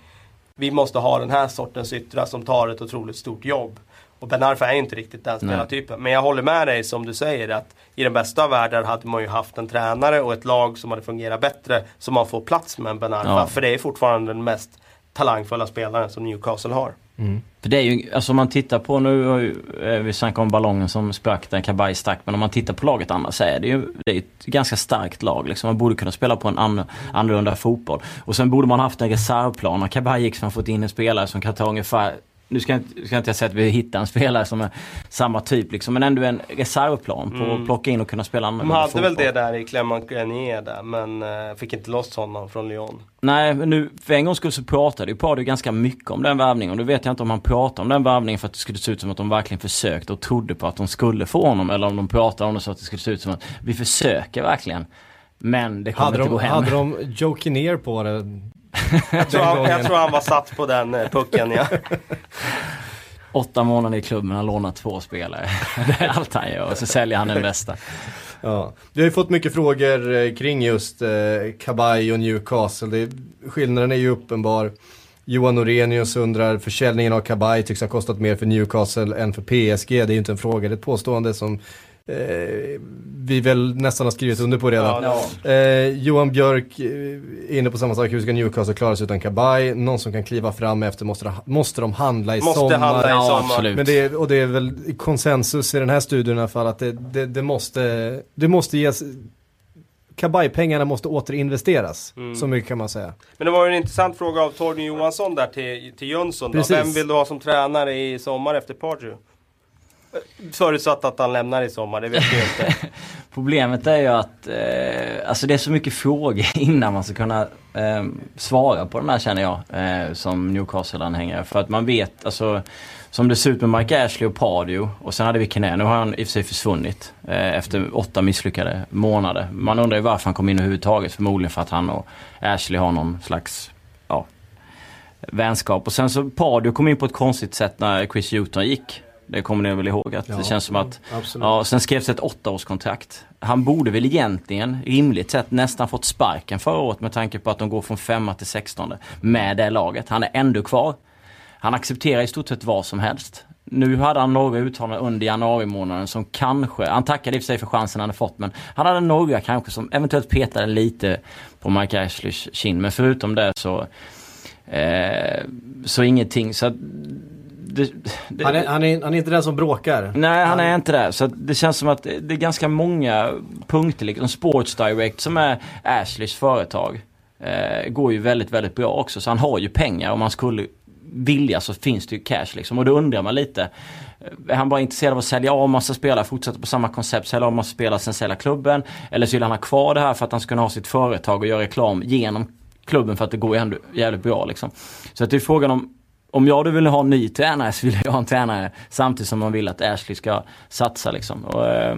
vi måste ha den här sortens yttrar som tar ett otroligt stort jobb. Och Ben Arfa är inte riktigt den spelartypen. Men jag håller med dig som du säger att i den bästa av världar hade man ju haft en tränare och ett lag som hade fungerat bättre. Som man får plats med en Ben Arfa. Ja. För det är fortfarande den mest talangfulla spelaren som Newcastle har. Mm. För det är ju, alltså om man tittar på, nu eh, vi snackar om ballongen som sprack där Kabaj stack, men om man tittar på laget annars så är det ju det är ett ganska starkt lag. Liksom. Man borde kunna spela på en an, annorlunda fotboll. Och sen borde man haft en reservplan. När Kabaj gick så man fått in en spelare som kan ta ungefär nu ska, ska inte jag säga att vi hittar en spelare som är samma typ liksom, men ändå en reservplan på mm. att plocka in och kunna spela De hade fotboll. väl det där i Clement Grenier där, men uh, fick inte loss honom från Lyon. Nej, men nu för en gångs skull så pratade ju Pardew ganska mycket om den värvningen. Och då vet jag inte om han pratade om den värvningen för att det skulle se ut som att de verkligen försökte och trodde på att de skulle få honom. Eller om de pratade om det så att det skulle se ut som att vi försöker verkligen. Men det kommer hade inte de, gå hem. Hade de Joe ner på det jag, tror han, jag tror han var satt på den eh, pucken ja. Åtta månader i klubben, han lånat två spelare. Det är allt han gör och så säljer han den bästa. Ja. Vi har ju fått mycket frågor eh, kring just eh, Kabaj och Newcastle. Det, skillnaden är ju uppenbar. Johan Norenius undrar, försäljningen av Kabaj tycks ha kostat mer för Newcastle än för PSG. Det är ju inte en fråga, det är ett påstående som eh, vi väl nästan har skrivit under på redan. Ja, eh, Johan Björk eh, inne på samma sak, hur ska Newcastle klara sig utan Kabaj? Någon som kan kliva fram efter, måste, måste de handla i måste sommar? Handla i sommar. absolut. Men det, och det är väl konsensus i den här studien i alla fall att det, det, det måste, det måste ges Kabaj-pengarna måste återinvesteras. Mm. Så mycket kan man säga. Men det var en intressant fråga av Torgny Johansson där till, till Jönsson. Vem vill du ha som tränare i sommar efter Pardew? Förutsatt att han lämnar i sommar, det vet vi inte. Problemet är ju att eh, alltså det är så mycket frågor innan man ska kunna eh, svara på de här känner jag. Eh, som Newcastle-anhängare. För att man vet, alltså som det ser ut med Mike Ashley och Pardio, och sen hade vi Kené. Nu har han i och för sig försvunnit eh, efter åtta misslyckade månader. Man undrar ju varför han kom in överhuvudtaget. Förmodligen för att han och Ashley har någon slags ja, vänskap. Och sen så Pardio kom in på ett konstigt sätt när Chris Hewton gick. Det kommer ni väl ihåg att ja, det känns som att... Ja, sen skrevs ett åttaårskontrakt. Han borde väl egentligen, rimligt sett, nästan fått sparken förra året med tanke på att de går från femma till sextonde med det laget. Han är ändå kvar. Han accepterar i stort sett vad som helst. Nu hade han några uttalanden under januari månaden som kanske, han tackade i och för sig för chansen han hade fått men han hade några kanske som eventuellt petade lite på Mike Ashleys kind. Men förutom det så, eh, så ingenting. Så det, det, han, är, han, är, han är inte den som bråkar. Nej, han, är inte det. Så det känns som att det är ganska många punkter. Liksom Sports Direct som är Ashleys företag. Eh, går ju väldigt, väldigt bra också. Så han har ju pengar. Om han skulle vilja så finns det ju cash liksom. Och då undrar man lite. Är han bara intresserad av att sälja av massa spelare, fortsätta på samma koncept, sälja av massa spelare, sen sälja klubben? Eller så vill han ha kvar det här för att han ska kunna ha sitt företag och göra reklam genom klubben för att det går ändå jävligt bra liksom. Så att det är frågan om om jag då vill ha en ny tränare så vill jag ha en tränare samtidigt som man vill att Ashley ska satsa liksom. Och, eh,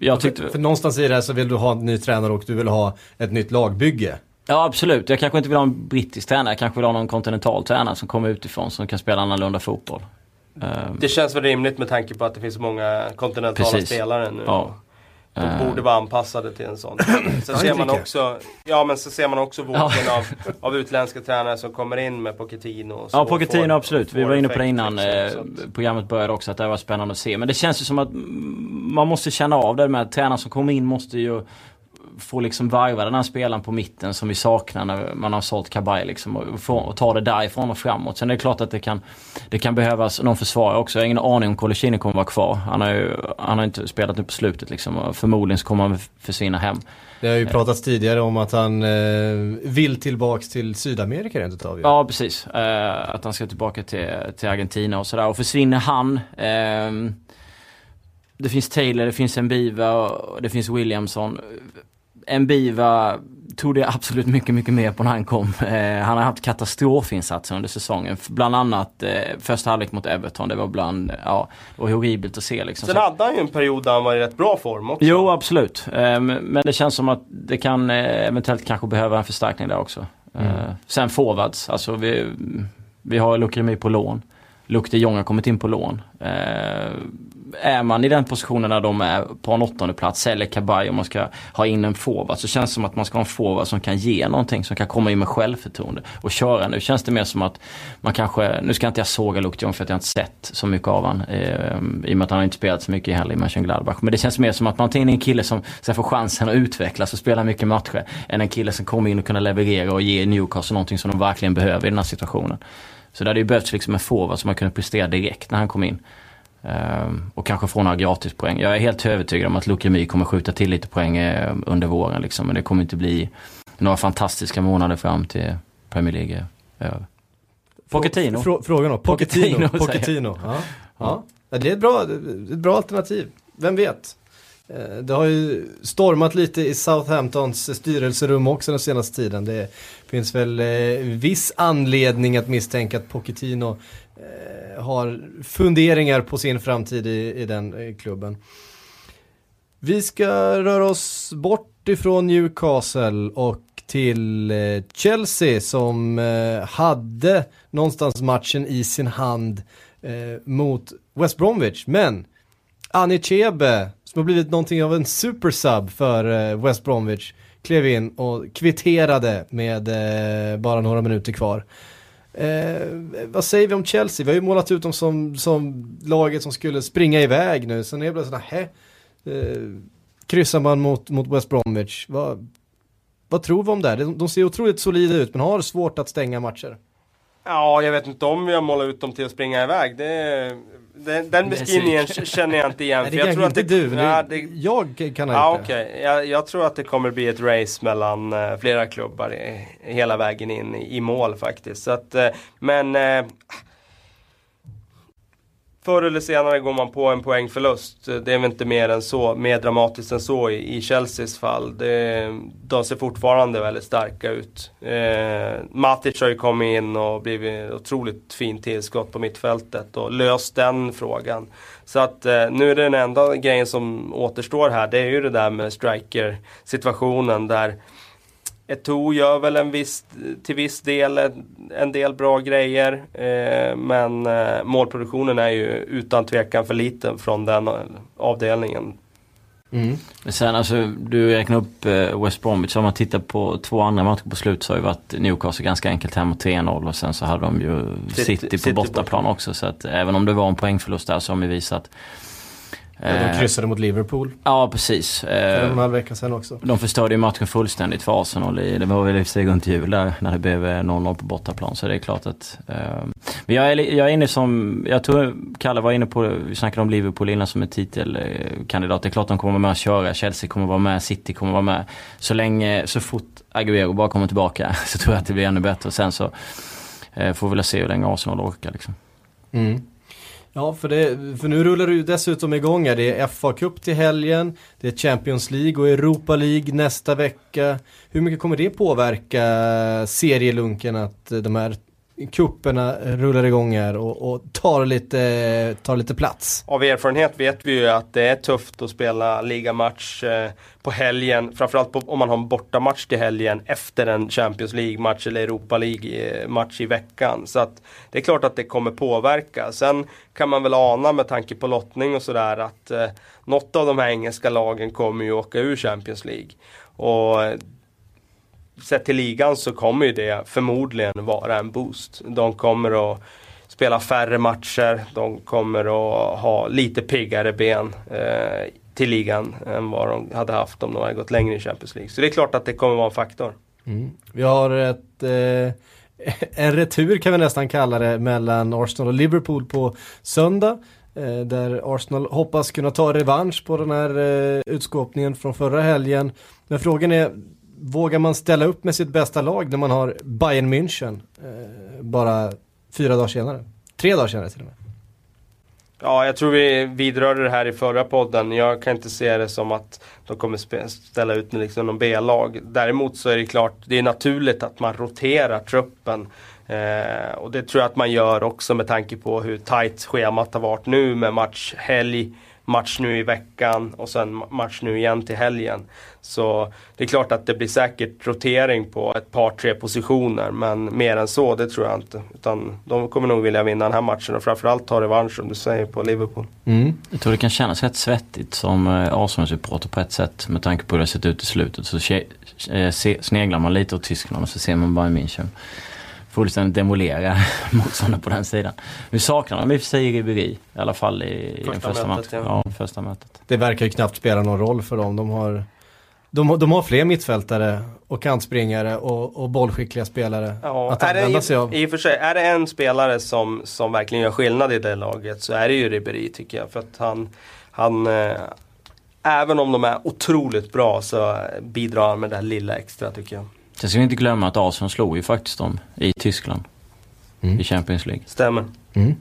jag tyckte... för, för någonstans i det här så vill du ha en ny tränare och du vill ha ett nytt lagbygge. Ja absolut, jag kanske inte vill ha en brittisk tränare, jag kanske vill ha någon kontinental tränare som kommer utifrån som kan spela annorlunda fotboll. Det känns väl rimligt med tanke på att det finns så många kontinentala Precis. spelare nu. Ja. De uh. borde vara anpassade till en sån. Sen ser man också, ja men så ser man också vågen av, av utländska tränare som kommer in med Pochettino. Och så ja Pochettino får, absolut. Vi var inne på det innan liksom, eh, programmet började också att det var spännande att se. Men det känns ju som att man måste känna av det med att tränare som kommer in måste ju få liksom varva den här spelaren på mitten som vi saknar när man har sålt Kabay liksom och, få, och ta det därifrån och framåt. Sen är det klart att det kan, det kan behövas någon försvarare också. Jag har ingen aning om Coloccini kommer vara kvar. Han har ju han har inte spelat nu på slutet liksom och förmodligen så kommer han försvinna hem. Det har ju pratats tidigare om att han eh, vill tillbaks till Sydamerika rent utav Ja precis, eh, att han ska tillbaka till, till Argentina och sådär. Och försvinner han eh, det finns Taylor, det finns Mbiva och det finns Williamson. Mbiva tog det absolut mycket, mycket mer på när han kom. Eh, han har haft katastrofinsatser under säsongen. Bland annat eh, första halvlek mot Everton. Det var bland, ja, det var horribelt att se liksom. Sen hade han ju en period där han var i rätt bra form också. Jo, absolut. Eh, men det känns som att det kan eh, eventuellt kanske behöva en förstärkning där också. Eh, mm. Sen forwards, alltså vi, vi har Lukremi på lån. Luke de Jong har kommit in på lån. Är man i den positionen när de är på en åttonde plats, eller Kabaj om man ska ha in en forward, så känns det som att man ska ha en forward som kan ge någonting, som kan komma in med självförtroende och köra. Nu känns det mer som att man kanske, nu ska inte jag såga Luke Jong för att jag inte sett så mycket av han eh, i och med att han inte spelat så mycket i heller i Mönchengladbach. Men det känns mer som att man tar in en kille som ska få chansen att utvecklas och spela mycket matcher, än en kille som kommer in och kunna leverera och ge Newcastle någonting som de verkligen behöver i den här situationen. Så det hade ju behövts liksom en forward som man kunde prestera direkt när han kom in. Um, och kanske få några gratispoäng. Jag är helt övertygad om att Lukemi kommer skjuta till lite poäng uh, under våren. Liksom, men det kommer inte bli några fantastiska månader fram till Premier League över. Pochettino. Frå, frågan då, Pochettino. Pochettino. Ja. Ja. ja. det är ett bra, ett bra alternativ. Vem vet? Eh, det har ju stormat lite i Southamptons styrelserum också den senaste tiden. Det finns väl eh, viss anledning att misstänka att Pochettino eh, har funderingar på sin framtid i, i den eh, klubben. Vi ska röra oss bort ifrån Newcastle och till eh, Chelsea som eh, hade någonstans matchen i sin hand eh, mot West Bromwich. Men Annie Chebe som har blivit någonting av en supersub för eh, West Bromwich, klev in och kvitterade med eh, bara några minuter kvar. Eh, vad säger vi om Chelsea? Vi har ju målat ut dem som, som laget som skulle springa iväg nu. Sen är det plötsligt, här, eh, kryssar man mot, mot West Bromwich. Vad, vad tror vi om det? De, de ser otroligt solida ut men har svårt att stänga matcher. Ja, jag vet inte om vi har målat ut dem till att springa iväg. Det den, den beskrivningen känner jag inte igen. Nej, det jag tror att det, du, nej, det, jag kan ha ja, gjort okay. Jag, jag, tror att det kommer bli ett race mellan uh, flera klubbar i, hela vägen in i, i mål faktiskt. Så att, uh, men uh, Förr eller senare går man på en poängförlust. Det är väl inte mer än så, mer dramatiskt än så i, i Chelseas fall. Det, de ser fortfarande väldigt starka ut. Eh, Matic har ju kommit in och blivit otroligt fint tillskott på mittfältet och löst den frågan. Så att eh, nu är det den enda grejen som återstår här, det är ju det där med striker situationen där Eto'o gör väl en viss, till viss del en del bra grejer. Eh, men eh, målproduktionen är ju utan tvekan för liten från den avdelningen. Mm. Sen alltså, du räknar upp eh, West Bromwich. Om man tittar på två andra matcher på slut så har ju varit Newcastle ganska enkelt hemma 3-0 och sen så hade de ju City, City på City bortaplan också. Så att även om det var en poängförlust där så har de visat Ja, de eh, kryssade mot Liverpool. Ja, precis. För en en halv vecka sedan också. De förstörde ju matchen fullständigt för Arsenal. Det var väl i sig runt jul där när det blev 0-0 eh, på bortaplan. Så det är klart att... Men jag är, jag är inne som... Jag tror Kalle var inne på, vi snackade om Liverpool innan som en titelkandidat. Det är klart de kommer vara med och köra. Chelsea kommer vara med, City kommer vara med. Så länge, så fort Aguero bara kommer tillbaka så tror jag att det blir ännu bättre. Och sen så får vi väl se hur länge Arsenal orkar liksom. Mm. Ja, för, det, för nu rullar det ju dessutom igång här. Det är FA-cup till helgen, det är Champions League och Europa League nästa vecka. Hur mycket kommer det påverka serielunken att eh, de här kupperna rullar igång här och, och, tar, lite, tar lite plats. Av erfarenhet vet vi ju att det är tufft att spela ligamatch eh, på helgen. Framförallt på, om man har en bortamatch till helgen efter en Champions League-match eller Europa League-match i veckan. Så att det är klart att det kommer påverka. Sen kan man väl ana med tanke på lottning och sådär att eh, något av de här engelska lagen kommer ju åka ur Champions League. Och eh, sett till ligan så kommer ju det förmodligen vara en boost. De kommer att spela färre matcher. De kommer att ha lite piggare ben eh, till ligan än vad de hade haft om de hade gått längre i Champions League. Så det är klart att det kommer vara en faktor. Mm. Vi har ett, eh, en retur kan vi nästan kalla det mellan Arsenal och Liverpool på söndag. Eh, där Arsenal hoppas kunna ta revansch på den här eh, utskåpningen från förra helgen. Men frågan är, vågar man ställa upp med sitt bästa lag när man har Bayern München eh, bara fyra dagar senare? Tre dagar senare till och med. Ja, jag tror vi vidrörde det här i förra podden. Jag kan inte se det som att de kommer ställa ut med liksom någon B-lag. Däremot så är det klart, det är naturligt att man roterar truppen. Eh, och det tror jag att man gör också med tanke på hur tight schemat har varit nu med matchhelg. Eh, match nu i veckan och sen match nu igen till helgen. Så det är klart att det blir säkert rotering på ett par tre positioner men mer än så det tror jag inte. Utan de kommer nog vilja vinna den här matchen och framförallt ta revansch som du säger på Liverpool. Mm. Jag tror det kan kännas rätt svettigt som eh, Arsenal-supporter på ett sätt med tanke på hur det har sett ut i slutet. Så eh, sneglar man lite åt Tyskland och så ser man bara München fullständigt demolera motståndare på den sidan. Nu saknar de i och för sig Ribéry i alla fall i, första, första mötet. Ja. ja. första mötet. Det verkar ju knappt spela någon roll för dem. De har, de, de har fler mittfältare och kantspringare och, och bollskickliga spelare ja, att använda sig av. I och för sig, är det en spelare som, som verkligen gör skillnad i det laget så är det ju Ribéry tycker jag. För att han, han eh, även om de är otroligt bra så bidrar han med det här lilla extra tycker jag. Sen ska vi inte glömma att Arsenal slog ju faktiskt dem i Tyskland. Mm. I Champions League. Stämmer. Mm.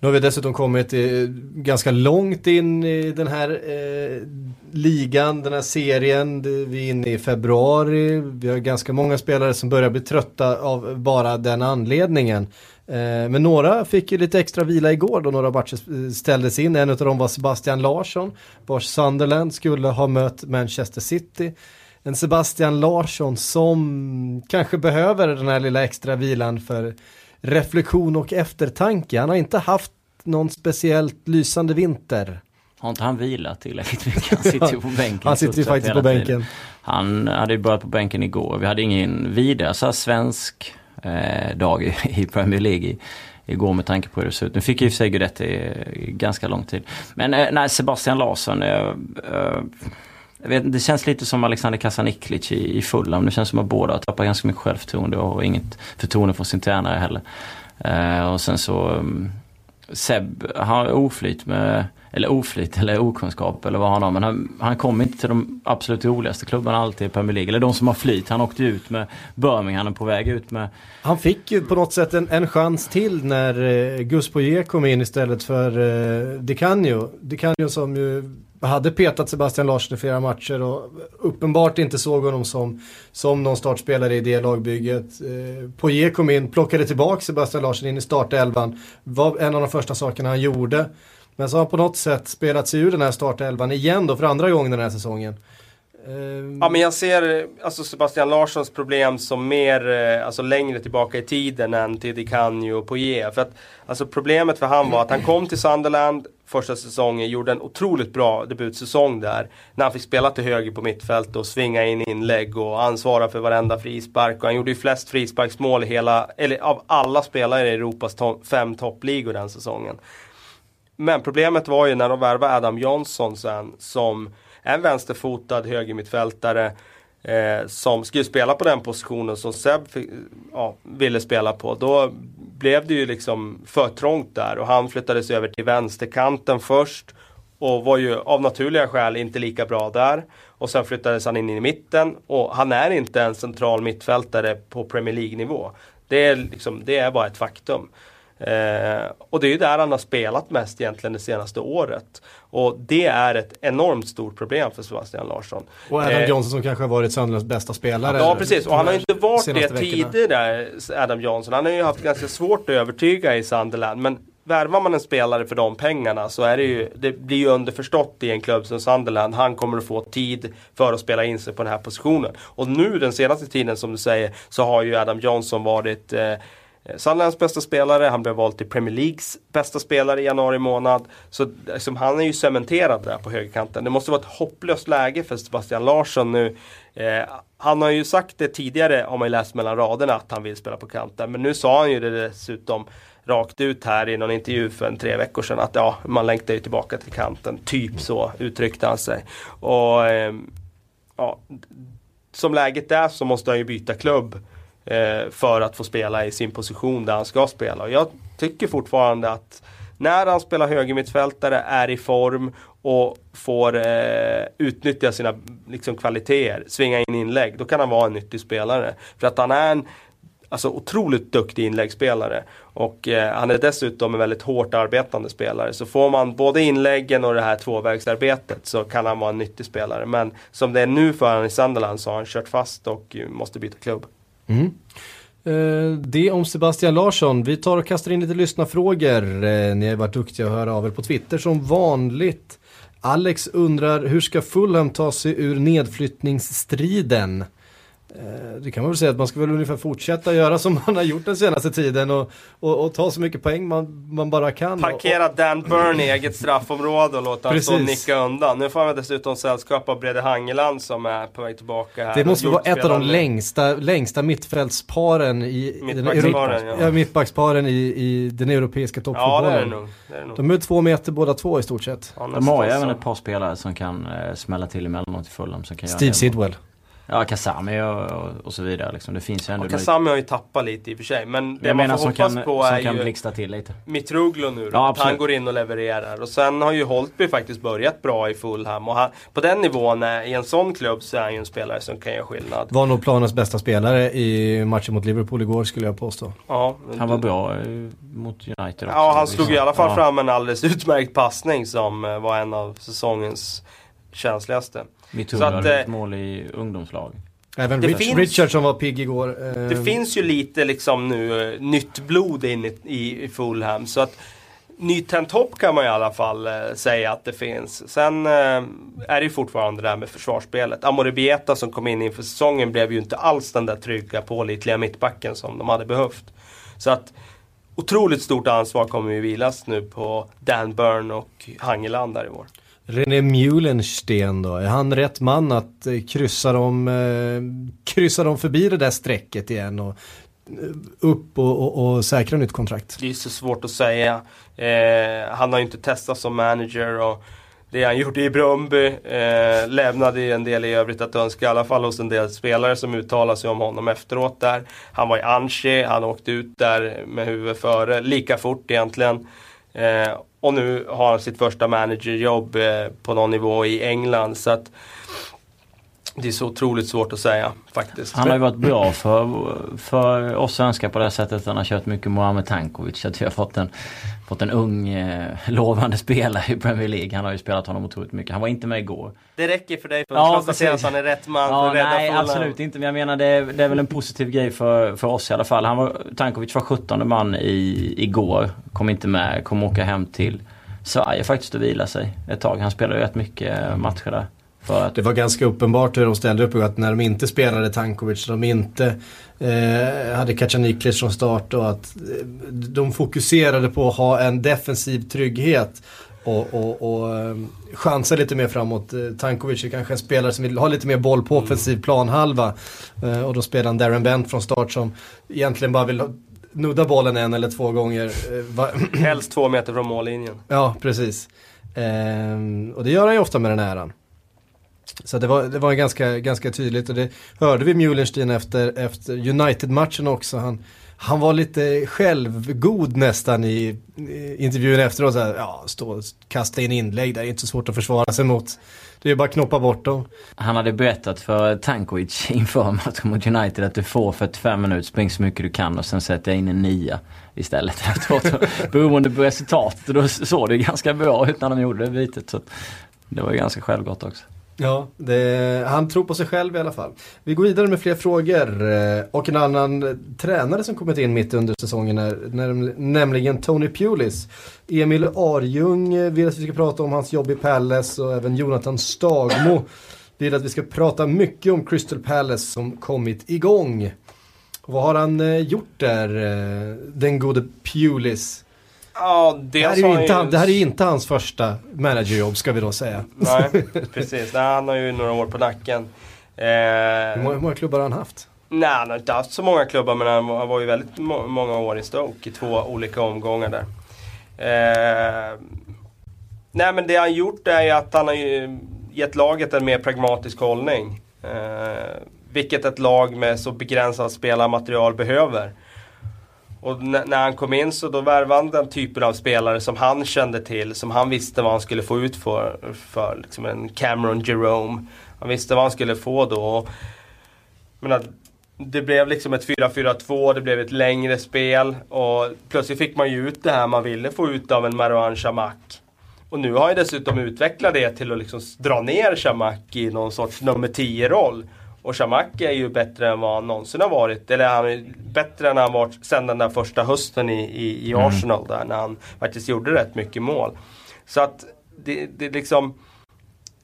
Nu har vi dessutom kommit i, ganska långt in i den här eh, ligan, den här serien. Vi är inne i februari. Vi har ganska många spelare som börjar bli trötta av bara den anledningen. Eh, men några fick ju lite extra vila igår då några matcher ställdes in. En av dem var Sebastian Larsson, vars Sunderland skulle ha mött Manchester City en Sebastian Larsson som kanske behöver den här lilla extra vilan för reflektion och eftertanke. Han har inte haft någon speciellt lysande vinter. Har inte han vilat tillräckligt mycket? Han sitter ju på bänken. han sitter ju faktiskt på bänken. Han hade ju börjat på bänken igår. Vi hade ingen vidare så svensk eh, dag i, i Premier League i, igår med tanke på hur det ser ut. Nu fick ju för sig Guidetti ganska lång tid. Men eh, nej, Sebastian Larsson. Eh, eh, jag vet, det känns lite som Alexander Kasaniklic i, i Fulham. Det känns som att båda har tappat ganska mycket självförtroende och inget förtroende för sin tränare heller. Eh, och sen så um, Seb har oflyt med, eller oflyt eller okunskap eller vad han har. Men han, han kom inte till de absolut roligaste klubbarna alltid i Premier League. Eller de som har flyt. Han åkte ut med Birmingham och på väg ut med... Han fick ju på något sätt en, en chans till när eh, Gus Poirier kom in istället för eh, Di Canio. Di Canio som ju hade petat Sebastian Larsson i flera matcher och uppenbart inte såg honom som, som någon startspelare i det lagbygget. Eh, Poirier kom in, plockade tillbaka Sebastian Larsson in i startelvan. Var en av de första sakerna han gjorde. Men så har han på något sätt spelat sig ur den här startelvan igen då för andra gången den här säsongen. Eh, ja men jag ser alltså Sebastian Larssons problem som mer, eh, alltså längre tillbaka i tiden än till Di Canio och Poirier. För att alltså problemet för han var att han kom till Sunderland första säsongen, gjorde en otroligt bra debutsäsong där. När han fick spela till höger på mittfält och svinga in inlägg och ansvara för varenda frispark. Och han gjorde ju flest frisparksmål i hela, eller av alla spelare i Europas to fem toppligor den säsongen. Men problemet var ju när de värvade Adam Johnson sen som en vänsterfotad högermittfältare eh, som skulle spela på den positionen som Seb fick, ja, ville spela på. Då blev det ju liksom för trångt där och han flyttades över till vänsterkanten först och var ju av naturliga skäl inte lika bra där. Och sen flyttades han in i mitten och han är inte en central mittfältare på Premier League-nivå. Det är, liksom, det är bara ett faktum. Eh, och det är ju där han har spelat mest egentligen det senaste året. Och det är ett enormt stort problem för Sebastian Larsson. Och Adam eh, Johnson som kanske har varit Sunderlands bästa spelare. Ja precis, och han har ju inte varit det tidigare, Adam Johnson. Han har ju haft ganska svårt att övertyga i Sunderland. Men värvar man en spelare för de pengarna så är det ju, det blir ju underförstått i en klubb som Sunderland. Han kommer att få tid för att spela in sig på den här positionen. Och nu den senaste tiden som du säger så har ju Adam Johnson varit Eh, Eh, Sunderlands bästa spelare, han blev vald till Premier Leagues bästa spelare i januari månad. Så liksom, han är ju cementerad där på högerkanten. Det måste vara ett hopplöst läge för Sebastian Larsson nu. Eh, han har ju sagt det tidigare, har man ju läst mellan raderna, att han vill spela på kanten. Men nu sa han ju det dessutom rakt ut här i någon intervju för en tre veckor sedan att ja, man längtar ju tillbaka till kanten. Typ så uttryckte han sig. Och eh, ja, Som läget är så måste han ju byta klubb eh, för att få spela i sin position där han ska spela. Och jag tycker fortfarande att när han spelar högermittfältare, är i form och får eh, utnyttja sina liksom, kvaliteter, svinga in inlägg, då kan han vara en nyttig spelare. För att han är en alltså, otroligt duktig inläggsspelare. Och eh, han är dessutom en väldigt hårt arbetande spelare. Så får man både inläggen och det här tvåvägsarbetet så kan han vara en nyttig spelare. Men som det är nu för han i Sunderland så har han kört fast och måste byta klubb. Mm. Eh, det om Sebastian Larsson. Vi tar och kastar in lite lyssnarfrågor. Eh, ni har varit duktiga att höra av er på Twitter som vanligt. Alex undrar hur ska Fulham ta sig ur nedflyttningsstriden? Eh, det kan man väl säga att man ska väl ungefär fortsätta göra som man har gjort den senaste tiden och, och, och ta så mycket poäng man, man bara kan. Parkera och, Dan Burn i eget straffområde och låta och nicka undan. Nu får han dessutom sällskap av Brede Hangeland som är på väg tillbaka här. Det måste vara ett av de längsta, längsta mittfältsparen i mittbacksparen, ja. ja, mittbacksparen i, i den europeiska toppfotbollen. Ja det är det nog. Det är det nog. De är två meter båda två i stort sett. Ja, de har ju även ett par spelare som kan eh, smälla till emellanåt i Fulham. Steve Sidwell. Ja, Kasami och, och, så vidare liksom. Det finns ju ändå... Och Kasami har ju tappat lite i och för sig. Men det jag man menar, får hoppas kan, på är kan ju blixtra till lite. Mitruglo nu då. Ja, att han går in och levererar. Och sen har ju Holtby faktiskt börjat bra i Fulham. Och han, på den nivån, i en sån klubb, så är han ju en spelare som kan göra skillnad. Var nog planens bästa spelare i matchen mot Liverpool igår skulle jag påstå. Ja, han var bra eh, mot United också. Ja, han slog i alla fall ja. fram en alldeles utmärkt passning som eh, var en av säsongens känsligaste. Hade ett mål i ungdomslag. Även Rich, finns, Richard som var pigg igår. Eh. Det finns ju lite liksom nu eh, nytt blod in i, i Fulham. Så att nytänt hopp kan man i alla fall eh, säga att det finns. Sen eh, är det ju fortfarande det där med försvarsspelet. Amoribieta som kom in inför säsongen blev ju inte alls den där trygga, pålitliga mittbacken som de hade behövt. Så att otroligt stort ansvar kommer ju vilas nu på Dan Burn och Hangeland där i vår. René Mulensten då, är han rätt man att eh, kryssa dem, eh, kryssa dem förbi det där strecket igen och eh, upp och, och, och säkra nytt kontrakt? Det är så svårt att säga. Eh, han har ju inte testat som manager och det han gjorde i Brumby eh, lämnade en del i övrigt att önska, i alla fall hos en del spelare som uttalar sig om honom efteråt där. Han var i Anchi, han åkte ut där med huvudet före, lika fort egentligen. Eh, och nu har han sitt första managerjobb eh, på någon nivå i England. Så att det är så otroligt svårt att säga faktiskt. Han har ju varit bra för, för oss svenskar på det sättet han har kört mycket Mohamed Tankovic. Att vi har fått en, fått en ung eh, lovande spelare i Premier League. Han har ju spelat honom otroligt mycket. Han var inte med igår. Det räcker för dig för att ja, konstatera att han är rätt man ja, för att Nej absolut inte. Men jag menar det är, det är väl en positiv grej för, för oss i alla fall. Han var, Tankovic var 17 man i, igår. Kom inte med. Kom åka hem till Sverige faktiskt och vila sig ett tag. Han spelade ju rätt mycket matcher där. Att... Det var ganska uppenbart hur de ställde upp att när de inte spelade Tankovic, de inte eh, hade Kacaniklic från start och att eh, de fokuserade på att ha en defensiv trygghet och, och, och eh, chansa lite mer framåt. Eh, Tankovic är kanske en spelare som vill ha lite mer boll på offensiv planhalva. Eh, och då spelar han Darren Bent från start som egentligen bara vill nudda bollen en eller två gånger. Helst två meter från mållinjen. Ja, precis. Ehm, och det gör han ju ofta med den äran. Så det var, det var ganska, ganska tydligt och det hörde vi Mulenstein efter, efter United-matchen också. Han, han var lite självgod nästan i, i intervjun efteråt. Så här, ja, stå och kasta in inlägg, där, det är inte så svårt att försvara sig mot. Det är bara att knoppa bort dem. Han hade berättat för Tankovic inför matchen mot United att du får 45 minuter, spring så mycket du kan och sen sätter jag in en nia istället efteråt. Beroende på resultatet. Och då såg det ganska bra ut när de gjorde det bytet. Så det var ju ganska självgott också. Ja, det, han tror på sig själv i alla fall. Vi går vidare med fler frågor eh, och en annan tränare som kommit in mitt under säsongen är nämligen Tony Pulis. Emil Arjung vill att vi ska prata om hans jobb i Palace och även Jonathan Stagmo vill att vi ska prata mycket om Crystal Palace som kommit igång. Vad har han eh, gjort där, eh, den gode Pulis? Ja, det, här är inte, ju... det här är inte hans första managerjobb ska vi då säga. Nej, precis. Nej, han har ju några år på nacken. Eh... Hur, många, hur många klubbar har han haft? Nej, han har inte haft så många klubbar men han var ju väldigt må många år i Stoke i två olika omgångar där. Eh, nej men det han gjort är ju att han har gett laget en mer pragmatisk hållning. Eh, vilket ett lag med så begränsat spelarmaterial behöver. Och när han kom in så då värvade han den typen av spelare som han kände till, som han visste vad han skulle få ut för. för liksom en Cameron Jerome. Han visste vad han skulle få då. Men det blev liksom ett 4-4-2, det blev ett längre spel och plötsligt fick man ju ut det här man ville få ut av en Marouane Chamakh. Och nu har jag dessutom utvecklat det till att liksom dra ner Chamakh i någon sorts nummer 10-roll. Och Chamakh är ju bättre än vad han någonsin har varit. Eller han är bättre än han varit sen den där första hösten i, i, i mm. Arsenal där när han faktiskt gjorde rätt mycket mål. Så att det, det liksom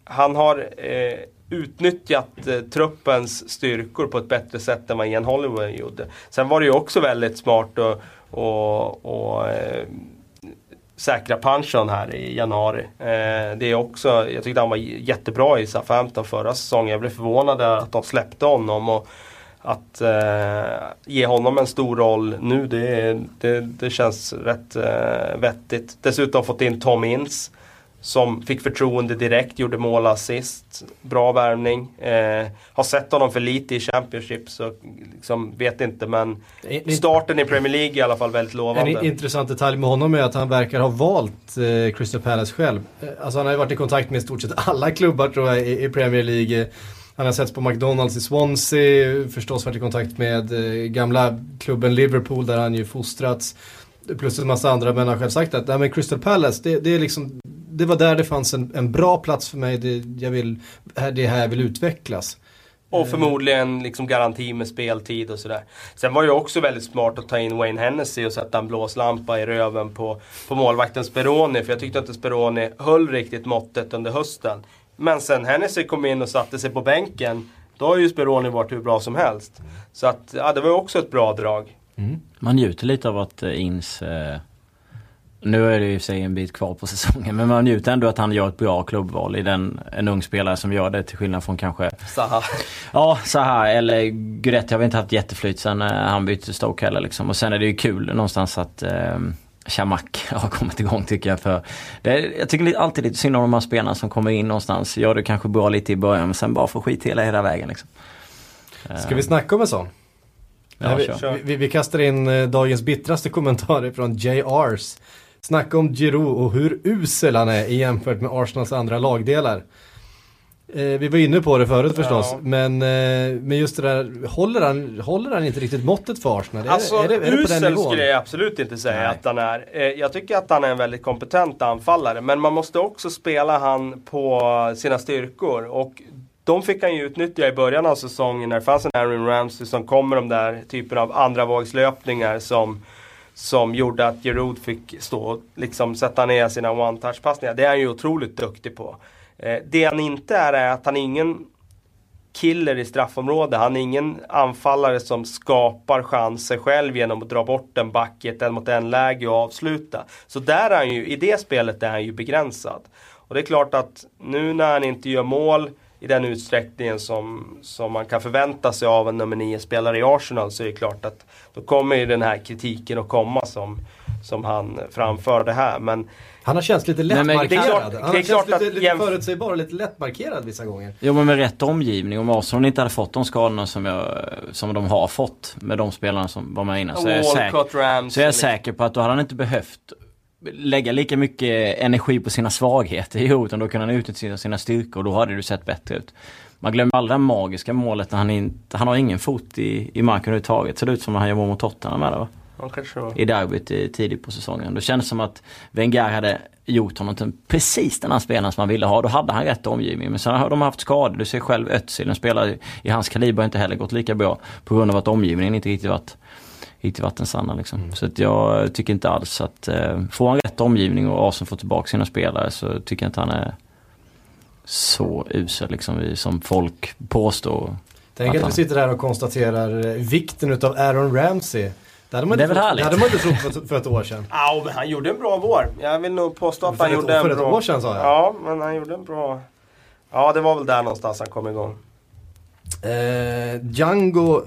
Han har eh, utnyttjat eh, truppens styrkor på ett bättre sätt än vad Ian Holloway gjorde. Sen var det ju också väldigt smart att och, och, eh, säkra punchen här i januari. Eh, det är också, jag tyckte han var jättebra i SA-15 förra säsongen. Jag blev förvånad att de släppte honom. Och att eh, ge honom en stor roll nu, det, det, det känns rätt eh, vettigt. Dessutom fått in Tom Ince som fick förtroende direkt, gjorde mål assist. Bra värvning. Eh, har sett honom för lite i Championship så liksom, vet inte men starten i Premier League är i alla fall väldigt lovande. En intressant detalj med honom är att han verkar ha valt eh, Crystal Palace själv. Eh, alltså han har ju varit i kontakt med i stort sett alla klubbar tror jag i, i Premier League. Han har setts på McDonalds i Swansea, förstås varit i kontakt med eh, gamla klubben Liverpool där han ju fostrats. Plus en massa andra, men han har själv sagt att nej, men Crystal Palace, det, det är liksom det var där det fanns en, en bra plats för mig. Det, jag vill, det här jag vill utvecklas. Och förmodligen liksom garanti med speltid och sådär. Sen var det också väldigt smart att ta in Wayne Hennessy och sätta en blåslampa i röven på, på målvakten Speroni. För jag tyckte inte Speroni höll riktigt måttet under hösten. Men sen Hennessy kom in och satte sig på bänken, då har ju Speroni varit hur bra som helst. Så att, ja, det var också ett bra drag. Mm. Man njuter lite av att eh, Ins eh nu är det för sig en bit kvar på säsongen men man njuter ändå att han gör ett bra klubbval i den, en ung spelare som gör det till skillnad från kanske Zaha. Ja, Zaha eller Guidetti har vi inte haft jätteflyt sen eh, han bytte Stoke heller liksom. Och sen är det ju kul någonstans att eh, Chamak har kommit igång tycker jag. För det, jag tycker alltid lite synd om de här spelarna som kommer in någonstans. Gör det kanske bra lite i början men sen bara får skit hela, hela vägen. Liksom. Ska vi snacka om en sån? Ja, vi, vi, vi, kastar in eh, dagens bittraste kommentarer från JRs. Snacka om Giroud och hur usel han är jämfört med Arsenals andra lagdelar. Eh, vi var inne på det förut förstås, ja. men, eh, men just det där, håller han, håller han inte riktigt måttet för Arsenal? Alltså, är det, är det, är det usel skulle jag absolut inte säga Nej. att han är. Eh, jag tycker att han är en väldigt kompetent anfallare, men man måste också spela han på sina styrkor. Och de fick han ju utnyttja i början av säsongen när det fanns en Aaron Ramsey som kom med de där typen av andra vågslöpningar som som gjorde att Giroud fick stå och liksom sätta ner sina one-touch passningar. Det är han ju otroligt duktig på. Eh, det han inte är är att han är ingen killer i straffområdet. Han är ingen anfallare som skapar chanser själv genom att dra bort en back i ett en mot en läge och avsluta. Så där är han ju, i det spelet är han ju begränsad. Och det är klart att nu när han inte gör mål i den utsträckningen som, som man kan förvänta sig av en nummer 9-spelare i Arsenal så är det klart att då kommer ju den här kritiken att komma som, som han framförde här. Men han har känts lite lättmarkerad. Han har känts lite, lite förutsägbar och lite lättmarkerad vissa gånger. Jo men med rätt omgivning. Om Arsenal inte hade fått de skadorna som, jag, som de har fått med de spelarna som var med innan. Så, är jag, säker, så är jag säker på att då hade han inte behövt lägga lika mycket energi på sina svagheter jo, utan då kunde han utnyttja sina styrkor och då hade det sett bättre ut. Man glömmer aldrig det magiska målet när han inte, han har ingen fot i, i marken överhuvudtaget. Ser det ut som när han gör mål mot Tottenham det va? I derbyt tidigt på säsongen. Det kändes som att Wenger hade gjort honom till precis den här spelaren som han ville ha. Då hade han rätt omgivning. Men sen har de haft skador. Du ser själv Özil, en spelare i hans kaliber har inte heller gått lika bra. På grund av att omgivningen inte riktigt varit hit till vattensanna liksom. Mm. Så att jag tycker inte alls att, eh, får han rätt omgivning och Arsenal får tillbaka sina spelare så tycker jag inte han är så usel liksom som folk påstår. Tänk att, att vi sitter här och konstaterar eh, vikten utav Aaron Ramsey. Det hade man, det, inte, trott, det hade man inte trott för, för ett år sedan. Ja, men han gjorde en bra vår. Jag vill nog påstå att han gjorde en bra... För ett år sedan sa jag. Ja, men han gjorde en bra... Ja, det var väl där någonstans han kom igång. Eh, Django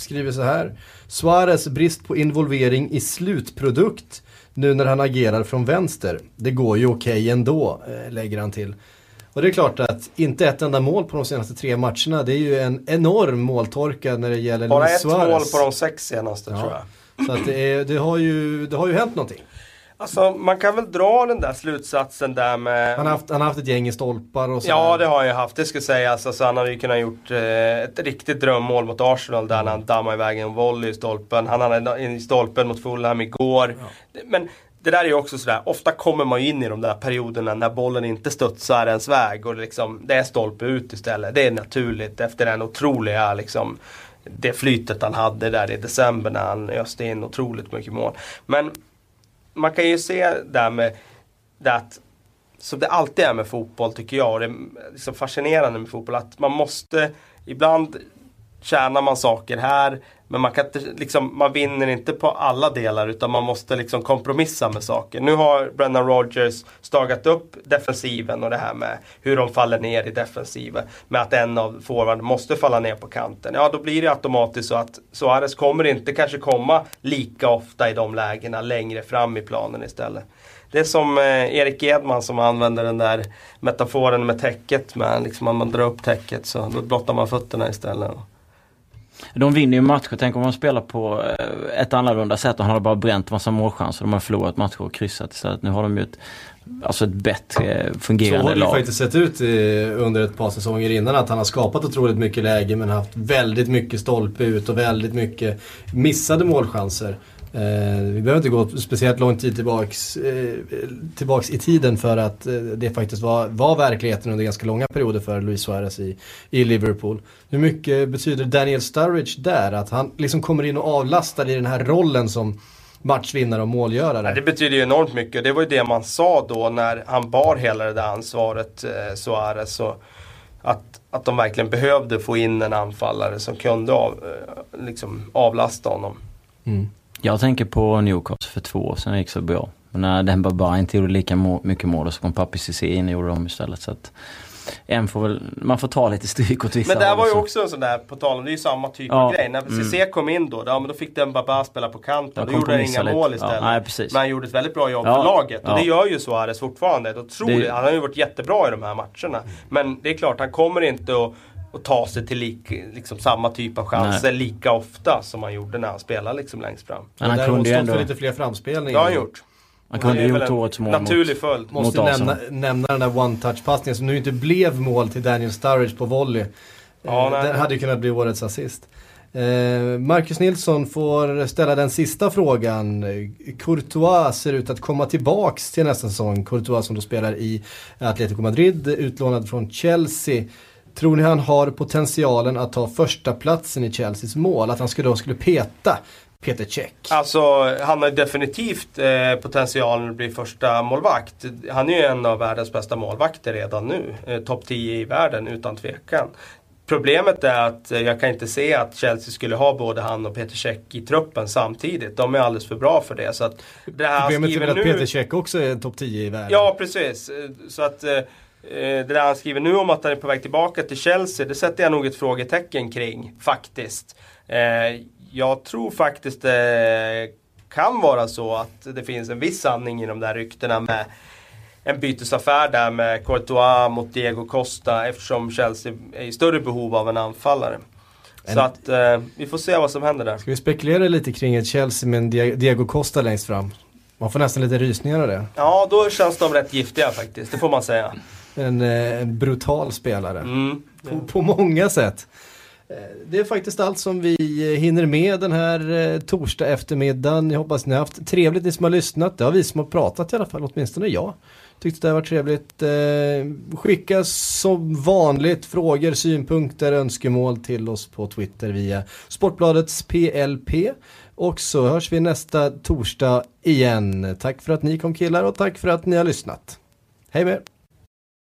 skriver så här. Suarez brist på involvering i slutprodukt nu när han agerar från vänster. Det går ju okej okay ändå, eh, lägger han till. Och det är klart att inte ett enda mål på de senaste tre matcherna, det är ju en enorm måltorka när det gäller Bara Luis Suarez. Bara ett mål på de sex senaste ja. tror jag. Så att det, är, det, har ju, det har ju hänt någonting. Alltså man kan väl dra den där slutsatsen där med... Han har haft, han har haft ett gäng i stolpar och så. Ja det har han ju haft, det ska sägas. Alltså, han hade ju kunnat gjort eh, ett riktigt drömmål mot Arsenal där han dammade iväg en volley i stolpen. Han hade en i stolpen mot Fulham igår. Ja. Men det där är ju också sådär, ofta kommer man ju in i de där perioderna när bollen inte studsar ens väg och liksom, det är stolpe ut istället. Det är naturligt efter den otroliga liksom, det flytet han hade där i december när han öste in otroligt mycket mål. Men man kan ju se där med det att, som det alltid är med fotboll tycker jag, och det är liksom fascinerande med fotboll, att man måste ibland tjänar man saker här men man, kan inte, liksom, man vinner inte på alla delar utan man måste liksom kompromissa med saker. Nu har Brendan Rodgers stagat upp defensiven och det här med hur de faller ner i defensiven. Med att en av forwarden måste falla ner på kanten. Ja, då blir det automatiskt så att Suarez kommer inte kanske komma lika ofta i de lägena längre fram i planen istället. Det är som eh, Erik Edman som använder den där metaforen med täcket. Med, liksom, man drar upp täcket så då blottar man fötterna istället. De vinner ju matcher. Tänk om de spelar på eh, ett annorlunda sätt. De har bara bränt massa målchanser. De har förlorat matcher och kryssat istället. Nu har de ju ett, alltså ett bättre fungerande lag. Så har det lag. faktiskt sett ut under ett par säsonger innan. Att han har skapat otroligt mycket läge men haft väldigt mycket stolpe ut och väldigt mycket missade målchanser. Eh, vi behöver inte gå speciellt lång tid tillbaks, eh, tillbaks i tiden för att eh, det faktiskt var, var verkligheten under ganska långa perioder för Luis Suarez i, i Liverpool. Hur mycket betyder Daniel Sturridge där? Att han liksom kommer in och avlastar i den här rollen som matchvinnare och målgörare. Ja, det betyder ju enormt mycket. Det var ju det man sa då när han bar hela det där ansvaret, eh, Suarez. Och att, att de verkligen behövde få in en anfallare som kunde av, eh, liksom avlasta honom. Mm. Jag tänker på Newcastle för två år sedan, det gick så bra. Men när Demba bara inte gjorde lika mycket mål så kom Papi Cissé in och gjorde dem istället. Så att en får väl, man får ta lite stryk åt vissa Men det var ju också en sån där, på tal om, det är ju samma typ ja, av grej. När mm. Cissé kom in då, ja, men då fick Demba spela på kanten. Då gjorde han inga mål istället. Ja, nej, men han gjorde ett väldigt bra jobb ja, för laget. Och det gör ju Suarez fortfarande. Otroligt. Det... Han har ju varit jättebra i de här matcherna. Men det är klart, han kommer inte att och ta sig till lik, liksom samma typ av chanser Nej. lika ofta som han gjorde när han spelade liksom längst fram. Men han kunde ju ändå... för lite fler framspelningar. Det har han gjort. Han kunde ju gjort årets mål Naturlig följd. Måste mot nämna, nämna den där one-touch passningen som nu inte blev mål till Daniel Sturridge på volley. Ja, eh, den hade ju kunnat bli årets assist. Eh, Marcus Nilsson får ställa den sista frågan. Courtois ser ut att komma tillbaks till nästa säsong. Courtois som då spelar i Atletico Madrid, utlånad från Chelsea. Tror ni han har potentialen att ta första platsen i Chelseas mål? Att han skulle, då skulle peta Peter Cech? Alltså han har definitivt eh, potentialen att bli första målvakt. Han är ju en av världens bästa målvakter redan nu. Eh, Topp 10 i världen utan tvekan. Problemet är att eh, jag kan inte se att Chelsea skulle ha både han och Peter Cech i truppen samtidigt. De är alldeles för bra för det. Så att det här Problemet är väl att nu... Peter Cech också är topp 10 i världen? Ja, precis. Så att Eh, det där han skriver nu om att han är på väg tillbaka till Chelsea, det sätter jag nog ett frågetecken kring faktiskt. Eh, jag tror faktiskt det kan vara så att det finns en viss sanning i de där ryktena med en bytesaffär där med Courtois mot Diego Costa eftersom Chelsea är i större behov av en anfallare. En... Så att eh, vi får se vad som händer där. Ska vi spekulera lite kring ett Chelsea med en Diego Costa längst fram? Man får nästan lite rysningar av det. Ja, då känns de rätt giftiga faktiskt. Det får man säga en, eh, en brutal spelare. Mm, på, på, många sätt. Eh, det är faktiskt allt som vi eh, hinner med den här torsdag eftermiddagen. Jag hoppas ni har haft trevligt ni som har lyssnat. Det har vi som har pratat i alla fall, åtminstone jag. Tyckte det var trevligt. skicka som vanligt frågor, synpunkter, önskemål till oss på Twitter via Sportbladets PLP. Och så hörs vi nästa torsdag igen. Tack för att ni kom killar och tack för att ni har lyssnat. Hej med er!